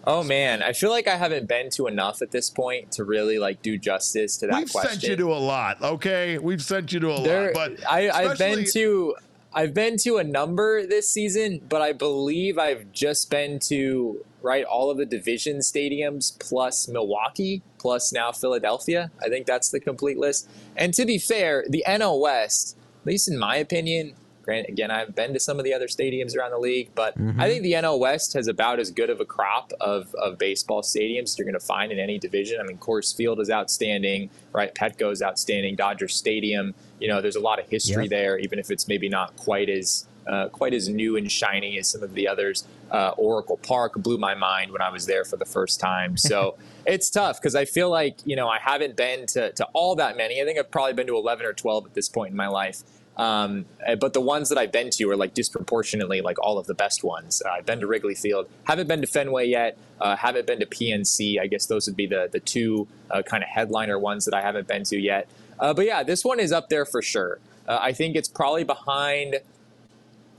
Oh man, I feel like I haven't been to enough at this point to really like do justice to that question. We've question. sent you to a lot. Okay, we've sent you to a There- lot, but I, I've been to I've been to a number this season, but I believe I've just been to right all of the division stadiums plus Milwaukee plus now Philadelphia. I think that's the complete list. And to be fair, the NL West, at least in my opinion, granted again I haven't been to some of the other stadiums around the league, but I think the NL West has about as good of a crop of, of baseball stadiums you're going to find in any division. I mean, Coors Field is outstanding, right? Petco is outstanding. Dodger Stadium, you know, there's a lot of history Yep. there, even if it's maybe not quite as uh, quite as new and shiny as some of the others. Uh, Oracle Park blew my mind when I was there for the first time. So [LAUGHS] it's tough because I feel like you know I haven't been to to all that many. I think I've probably been to 11 or 12 at this point in my life. Um, uh, but the ones that I've been to are like disproportionately like all of the best ones. Uh, I've been to Wrigley Field, haven't been to Fenway yet, uh, haven't been to PNC. I guess those would be the the two uh, kind of headliner ones that I haven't been to yet. Uh, but yeah, this one is up there for sure. Uh, I think it's probably behind.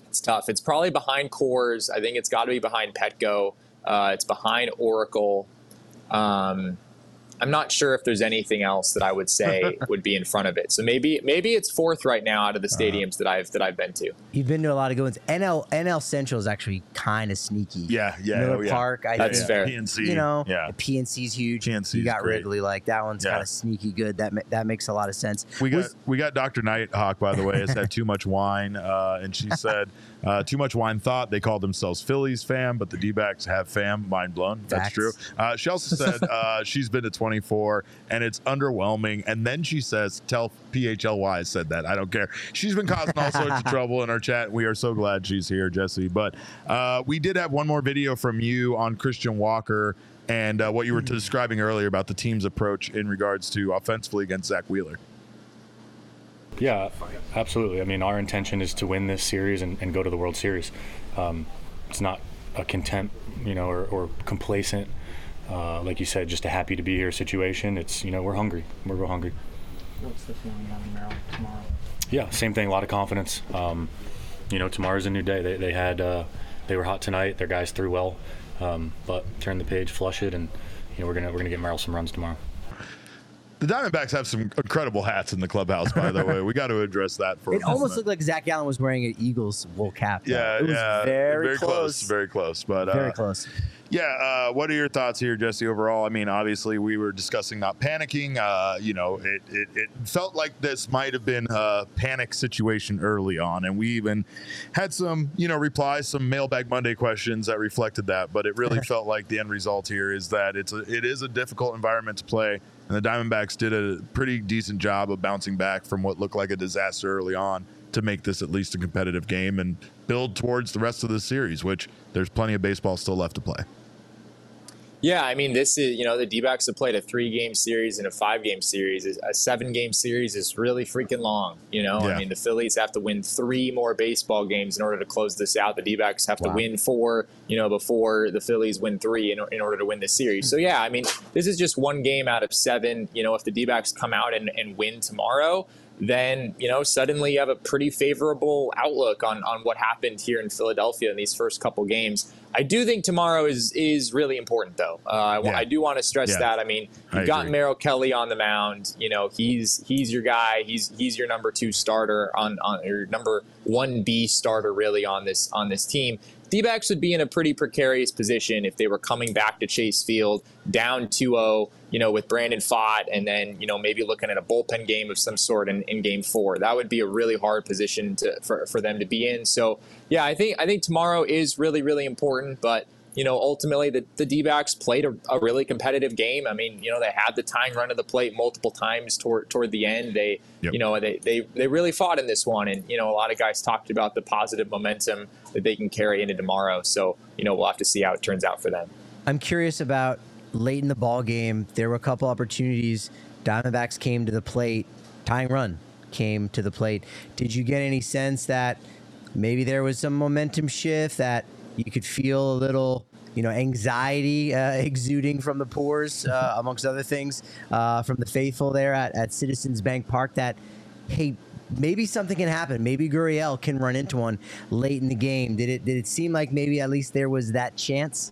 It's tough. It's probably behind Coors. I think it's got to be behind Petco. Uh, it's behind Oracle. Um, I'm not sure if there's anything else that I would say [LAUGHS] would be in front of it. So maybe maybe it's fourth right now out of the Uh-huh. stadiums that I've that I've been to. You've been to a lot of good ones. NL NL Central is actually kind of sneaky. Yeah, yeah, Miller oh, yeah. Park. I That's think, fair. PNC, You know, yeah. PNC's huge. PNC you got great. Wrigley. Like that one's Yeah. kind of sneaky good. That that makes a lot of sense. We got Was- we got Dr. Nighthawk by the way has had too much wine, uh, and she [LAUGHS] said Uh, too much wine thought. They call themselves Phillies fam, but the D backs have fam. Mind blown. That's Facts. true. Uh, she also said [LAUGHS] uh, she's been to 24 and it's underwhelming. And then she says, tell PHLY I said that. I don't care. She's been causing all sorts of [LAUGHS] trouble in our chat. We are so glad she's here, Jesse. But uh, we did have one more video from you on Christian Walker and uh, what you were describing earlier about the team's approach in regards to offensively against Zack Wheeler. Yeah, absolutely. I mean, our intention is to win this series and, and go to the World Series. Um, it's not a contempt, you know, or, or complacent, uh, like you said, just a happy to be here situation. It's, you know, we're hungry. We're real hungry. What's the feeling having Merrill tomorrow? Yeah, same thing. A lot of confidence. Um, you know, tomorrow's a new day. They, they had, uh, they were hot tonight. Their guys threw well, um, but turn the page, flush it, and you know we're gonna we're gonna get Merrill some runs tomorrow. The Diamondbacks have some incredible hats in the clubhouse, by the way. We got to address that for a It almost looked like Zac Gallen was wearing an Eagles wool cap. though. Yeah, it was yeah, very, close. very close. But uh, Very close. Yeah, uh, what are your thoughts here, Jesse? Overall, I mean, obviously, we were discussing not panicking. Uh, you know, it, it, it felt like this might have been a panic situation early on, and we even had some, you know, replies, some mailbag Monday questions that reflected that. But it really [LAUGHS] felt like the end result here is that it's a, it is a difficult environment to play, and the Diamondbacks did a pretty decent job of bouncing back from what looked like a disaster early on to make this at least a competitive game and build towards the rest of the series, which there's plenty of baseball still left to play. Yeah, I mean, this is, you know, the D backs have played a three game series and a five game series. A seven game series is really freaking long. You know, Yeah. I mean, the Phillies have to win three more baseball games in order to close this out. The D backs have Wow. to win four, you know, before the Phillies win three in, in order to win this series. So, yeah, I mean, this is just one game out of seven. You know, if the D backs come out and, and win tomorrow, then you know suddenly you have a pretty favorable outlook on on what happened here in Philadelphia in these first couple games. I do think tomorrow is is really important though. Uh, I, Yeah. I do want to stress Yeah. that. I mean, you've got agree. Merrill Kelly on the mound. You know, he's he's your guy. He's he's your number two starter on on your number one B starter really on this on this team. D-backs would be in a pretty precarious position if they were coming back to Chase Field down 2-0, you know, with Brandon Pfaadt and then, you know, maybe looking at a bullpen game of some sort in, in game four. That would be a really hard position to for, for them to be in. So yeah, I think I think tomorrow is really, really important, but you know, ultimately the, the D-backs played a, a really competitive game. I mean, you know, they had the tying run of the plate multiple times toward toward the end. They, Yep. you know, they, they they really fought in this one, and you know, a lot of guys talked about the positive momentum that they can carry into tomorrow. So, you know, we'll have to see how it turns out for them. I'm curious about late in the ball game. There were a couple opportunities. Diamondbacks came to the plate. Tying run came to the plate. Did you get any sense that maybe there was some momentum shift that you could feel a little, you know, anxiety uh, [LAUGHS] exuding from the pores, uh, amongst other things, uh, from the faithful there at, at Citizens Bank Park? That hey, maybe something can happen. Maybe Gurriel can run into one late in the game. Did it? Did it seem like maybe at least there was that chance?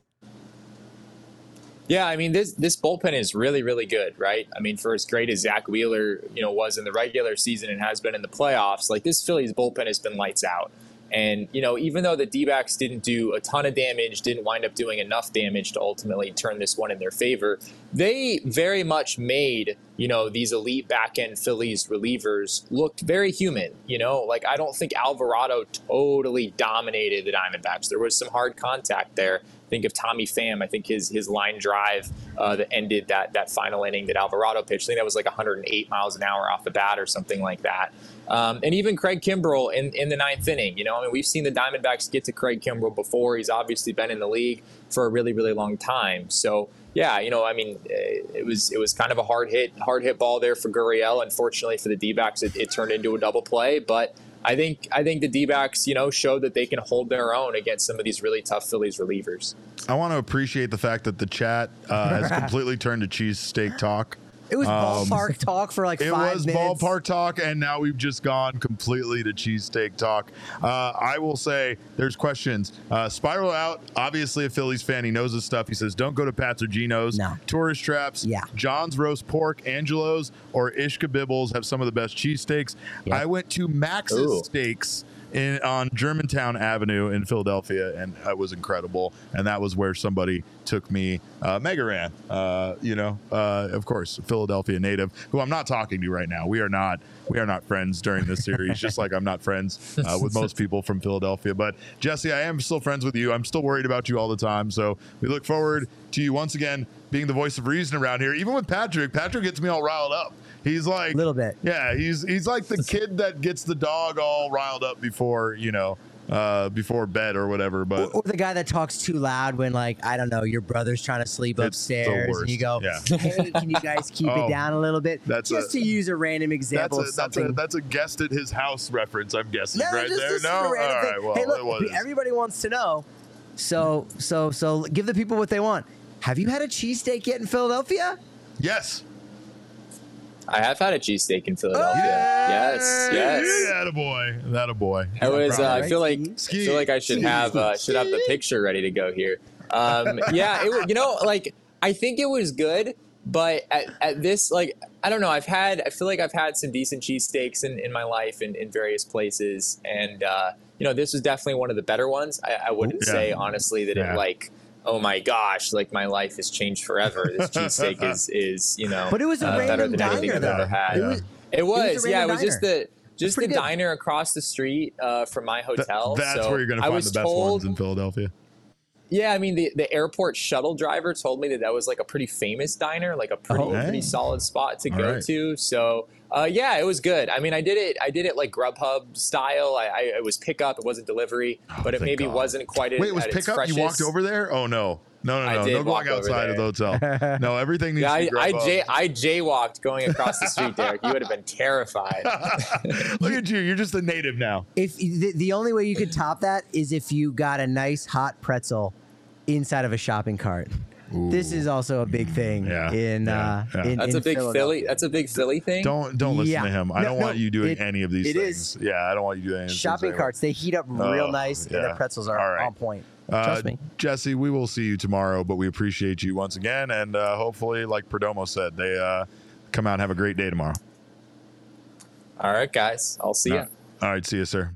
Yeah, I mean this this bullpen is really really good, right? I mean, for as great as Zack Wheeler, you know, was in the regular season and has been in the playoffs, like this Phillies bullpen has been lights out. And you know, even though the D-backs didn't do a ton of damage, didn't wind up doing enough damage to ultimately turn this one in their favor, they very much made you know these elite back end Phillies relievers looked very human. You know, like I don't think Alvarado totally dominated the Diamondbacks. There was some hard contact there. Think of Tommy Pham. I think his his line drive uh, that ended that that final inning that Alvarado pitched. I think that was like 108 miles an hour off the bat or something like that. Um, and even Craig Kimbrel in, in the ninth inning. You know, I mean, we've seen the Diamondbacks get to Craig Kimbrel before. He's obviously been in the league for a really really long time. So yeah, you know, I mean, eh, it was it was kind of a hard hit hard hit ball there for Gurriel. Unfortunately for the D-backs, it, it turned into a double play, but. I think I think the D-backs, you know, showed that they can hold their own against some of these really tough Phillies relievers. I want to appreciate the fact that the chat uh, has [LAUGHS] completely turned to cheesesteak talk. It was Um, ballpark talk for like [LAUGHS] It five was minutes. ballpark talk, and now we've just gone completely to cheesesteak talk. Uh, I will say there's questions. Uh, Spiral out, obviously a Phillies fan. He knows his stuff. He says, don't go to Pat's or Geno's. No. Tourist traps. Yeah. John's roast pork, Angelo's, or Ishka Bibbles have some of the best cheesesteaks. Yep. I went to Max's Ooh. Steaks in on Germantown Avenue in Philadelphia, and it was incredible. And that was where somebody took me, uh, Mega Ran. Uh, you know, uh, of course, Philadelphia native, who I'm not talking to right now. We are not we are not friends during this series, just like I'm not friends [LAUGHS] uh, with most people from Philadelphia. But Jesse, I am still friends with you. I'm still worried about you all the time. So we look forward to you once again being the voice of reason around here. Even with Patrick, Patrick gets me all riled up. He's like a little bit. Yeah, he's he's like the kid that gets the dog all riled up before you know uh, before bed or whatever. But Or the guy that talks too loud when, like, I don't know, your brother's trying to sleep upstairs, and you go, Yeah. [LAUGHS] "Hey, can you guys keep [LAUGHS] Oh, it down a little bit?" that's just a- to use a random that's example a, that's a that's a guest at his house reference. I'm guessing No, right just- there. just No, all thing. Well, hey, look, it was. everybody wants to know. So, so, so, give the people what they want. Have you had a cheesesteak yet in Philadelphia? Yes. I have had a cheesesteak in Philadelphia. Yes, yes. That a boy. That a boy. I was. Uh, I feel like I feel like I should have uh, should have the picture ready to go here. Um, yeah, it, you know, like I think it was good, but at, at this, like I don't know, I've had I feel like I've had some decent cheesesteaks in, in my life in, in various places, and uh, you know, this was definitely one of the better ones. I, I wouldn't Yeah. say honestly that Yeah. it like. Oh my gosh! Like my life has changed forever. This [LAUGHS] cheesesteak is is you know, But it was a uh, better random than anything diner, I've though. ever had. It was- It was, was yeah. It random was just the just the good. diner across the street uh, from my hotel. That's so where you're gonna I find was the best told, ones in Philadelphia. Yeah, I mean the the airport shuttle driver told me that that was like a pretty famous diner, like a pretty Oh. pretty solid spot to All go right. to. So uh, yeah, it was good. I mean, I did it. I did it like Grubhub style. I, I it was pickup. It wasn't delivery, but it Oh, thank maybe God. wasn't quite. Wait, it was at its pickup? You walked over there? Oh no. No, no, no. did No walk going outside of the hotel. [LAUGHS] No, everything needs Yeah, to be I, I, Grubhub. Jaywalked going across the street, Derek. You would have been terrified. [LAUGHS] Look at you. You're just a native now. If the, the only way you could top that is if you got a nice hot pretzel inside of a shopping cart. This is also a big thing Yeah, in yeah, uh, yeah. in That's in a big Philly. That's a big Philly thing. Don't don't listen Yeah. to him. I No, don't no, want you doing it- any of these it things. is. Yeah, I don't want you doing any of these Shopping things carts, they heat up Oh, real nice, and the pretzels are All right. on point. Uh, Trust me. Jesse, we will see you tomorrow, but we appreciate you once again. And uh, hopefully, like Perdomo said, they uh, come out and have a great day tomorrow. All right, guys. I'll see you. All right, see you, sir.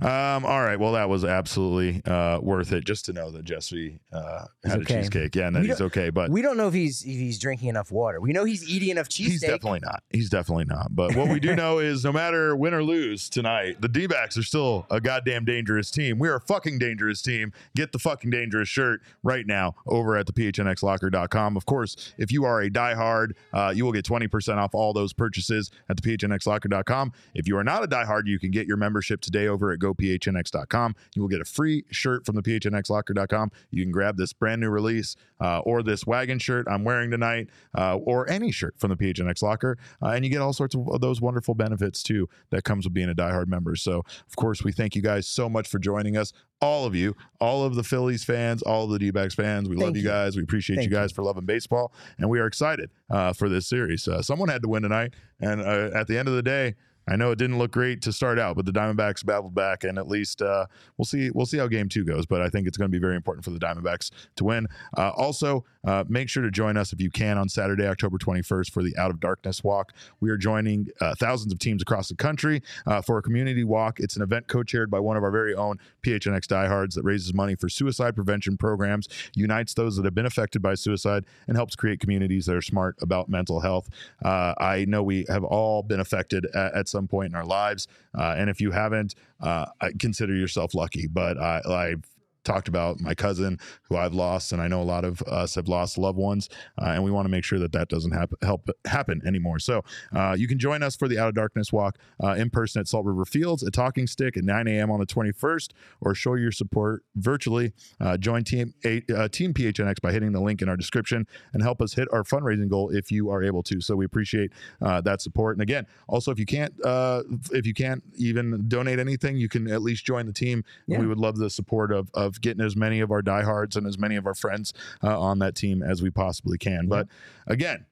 Um, all right. Well, that was absolutely uh, worth it just to know that Jesse uh, had okay. a cheesecake. Yeah, and that he's okay. But we don't know if he's if he's drinking enough water. We know he's eating enough cheesesteak. He's definitely not. He's definitely not. But what we do [LAUGHS] know is no matter win or lose tonight, the D backs are still a goddamn dangerous team. We are a fucking dangerous team. Get the fucking dangerous shirt right now over at the phnxlocker.com. Of course, if you are a diehard, uh, you will get 20% off all those purchases at the phnxlocker.com. If you are not a diehard, you can get your membership today over at gophnx.com. You will get a free shirt from the phnxlocker.com. You can grab this brand new release uh, or this wagon shirt I'm wearing tonight uh, or any shirt from the PHNX Locker. Uh, and you get all sorts of those wonderful benefits too that comes with being a diehard member. So, of course, we thank you guys so much for joining us. All of you, all of the Phillies fans, all of the D backs fans, we love Thank you you. guys. We appreciate Thank you guys for loving baseball. And we are excited uh, for this series. Uh, someone had to win tonight. And uh, at the end of the day, I know it didn't look great to start out, but the Diamondbacks battled back, and at least uh, we'll see. We'll see how Game Two goes. But I think it's going to be very important for the Diamondbacks to win. Uh, also, uh, make sure to join us if you can on Saturday, October 21st, for the Out of Darkness Walk. We are joining uh, thousands of teams across the country uh, for a community walk. It's an event co-chaired by one of our very own PHNX diehards that raises money for suicide prevention programs, unites those that have been affected by suicide, and helps create communities that are smart about mental health. Uh, I know we have all been affected at, at some point in our lives, uh, and if you haven't, uh, consider yourself lucky. But I, I've talked about my cousin who I've lost, and I know a lot of us have lost loved ones, uh, and we want to make sure that that doesn't hap- help happen anymore. So uh, you can join us for the Out of Darkness Walk uh, in person at Salt River Fields, at Talking Stick at 9 a.m. on the 21st, or show your support virtually. Uh, join Team a, uh, Team PHNX by hitting the link in our description and help us hit our fundraising goal if you are able to. So we appreciate uh, that support. And again, also if you can't uh, if you can't even donate anything, you can at least join the team. Yeah. We would love the support of of getting as many of our diehards and as many of our friends uh, on that team as we possibly can. But again.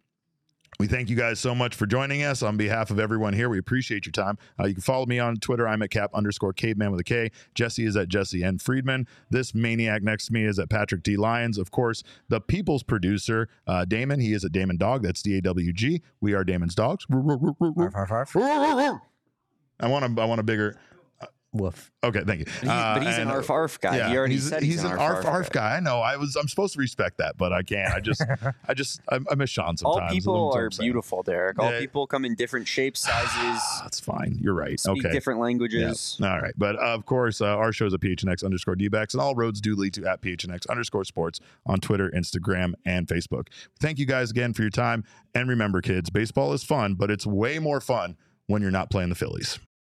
We thank you guys so much for joining us on behalf of everyone here. We appreciate your time. Uh, you can follow me on Twitter. I'm at cap underscore caveman with a K. Jesse is at Jesse N. Friedman. This maniac next to me is at Patrick D. Lyons. Of course, the people's producer, uh, Damon. He is at Damon Dog. That's D A W G. We are Damon's dogs. I want a, I want a bigger. Uh, Woof. Okay, thank you. But, he, but he's an arf arf guy. Yeah, he already he's, said he's, an an arf arf arf guy. I know. I was. I'm supposed to respect that, but I can't. I just. [LAUGHS] I just. I, I miss Sean sometimes. All people are beautiful, Derek. All Yeah. people come in different shapes, sizes, That's fine. You're right. speak okay. different languages. Yeah. All right. But uh, of course, uh, our show's at PHNX underscore DBacks, and all roads do lead to at PHNX underscore sports on Twitter, Instagram, and Facebook. Thank you guys again for your time. And remember, kids, baseball is fun, but it's way more fun when you're not playing the Phillies.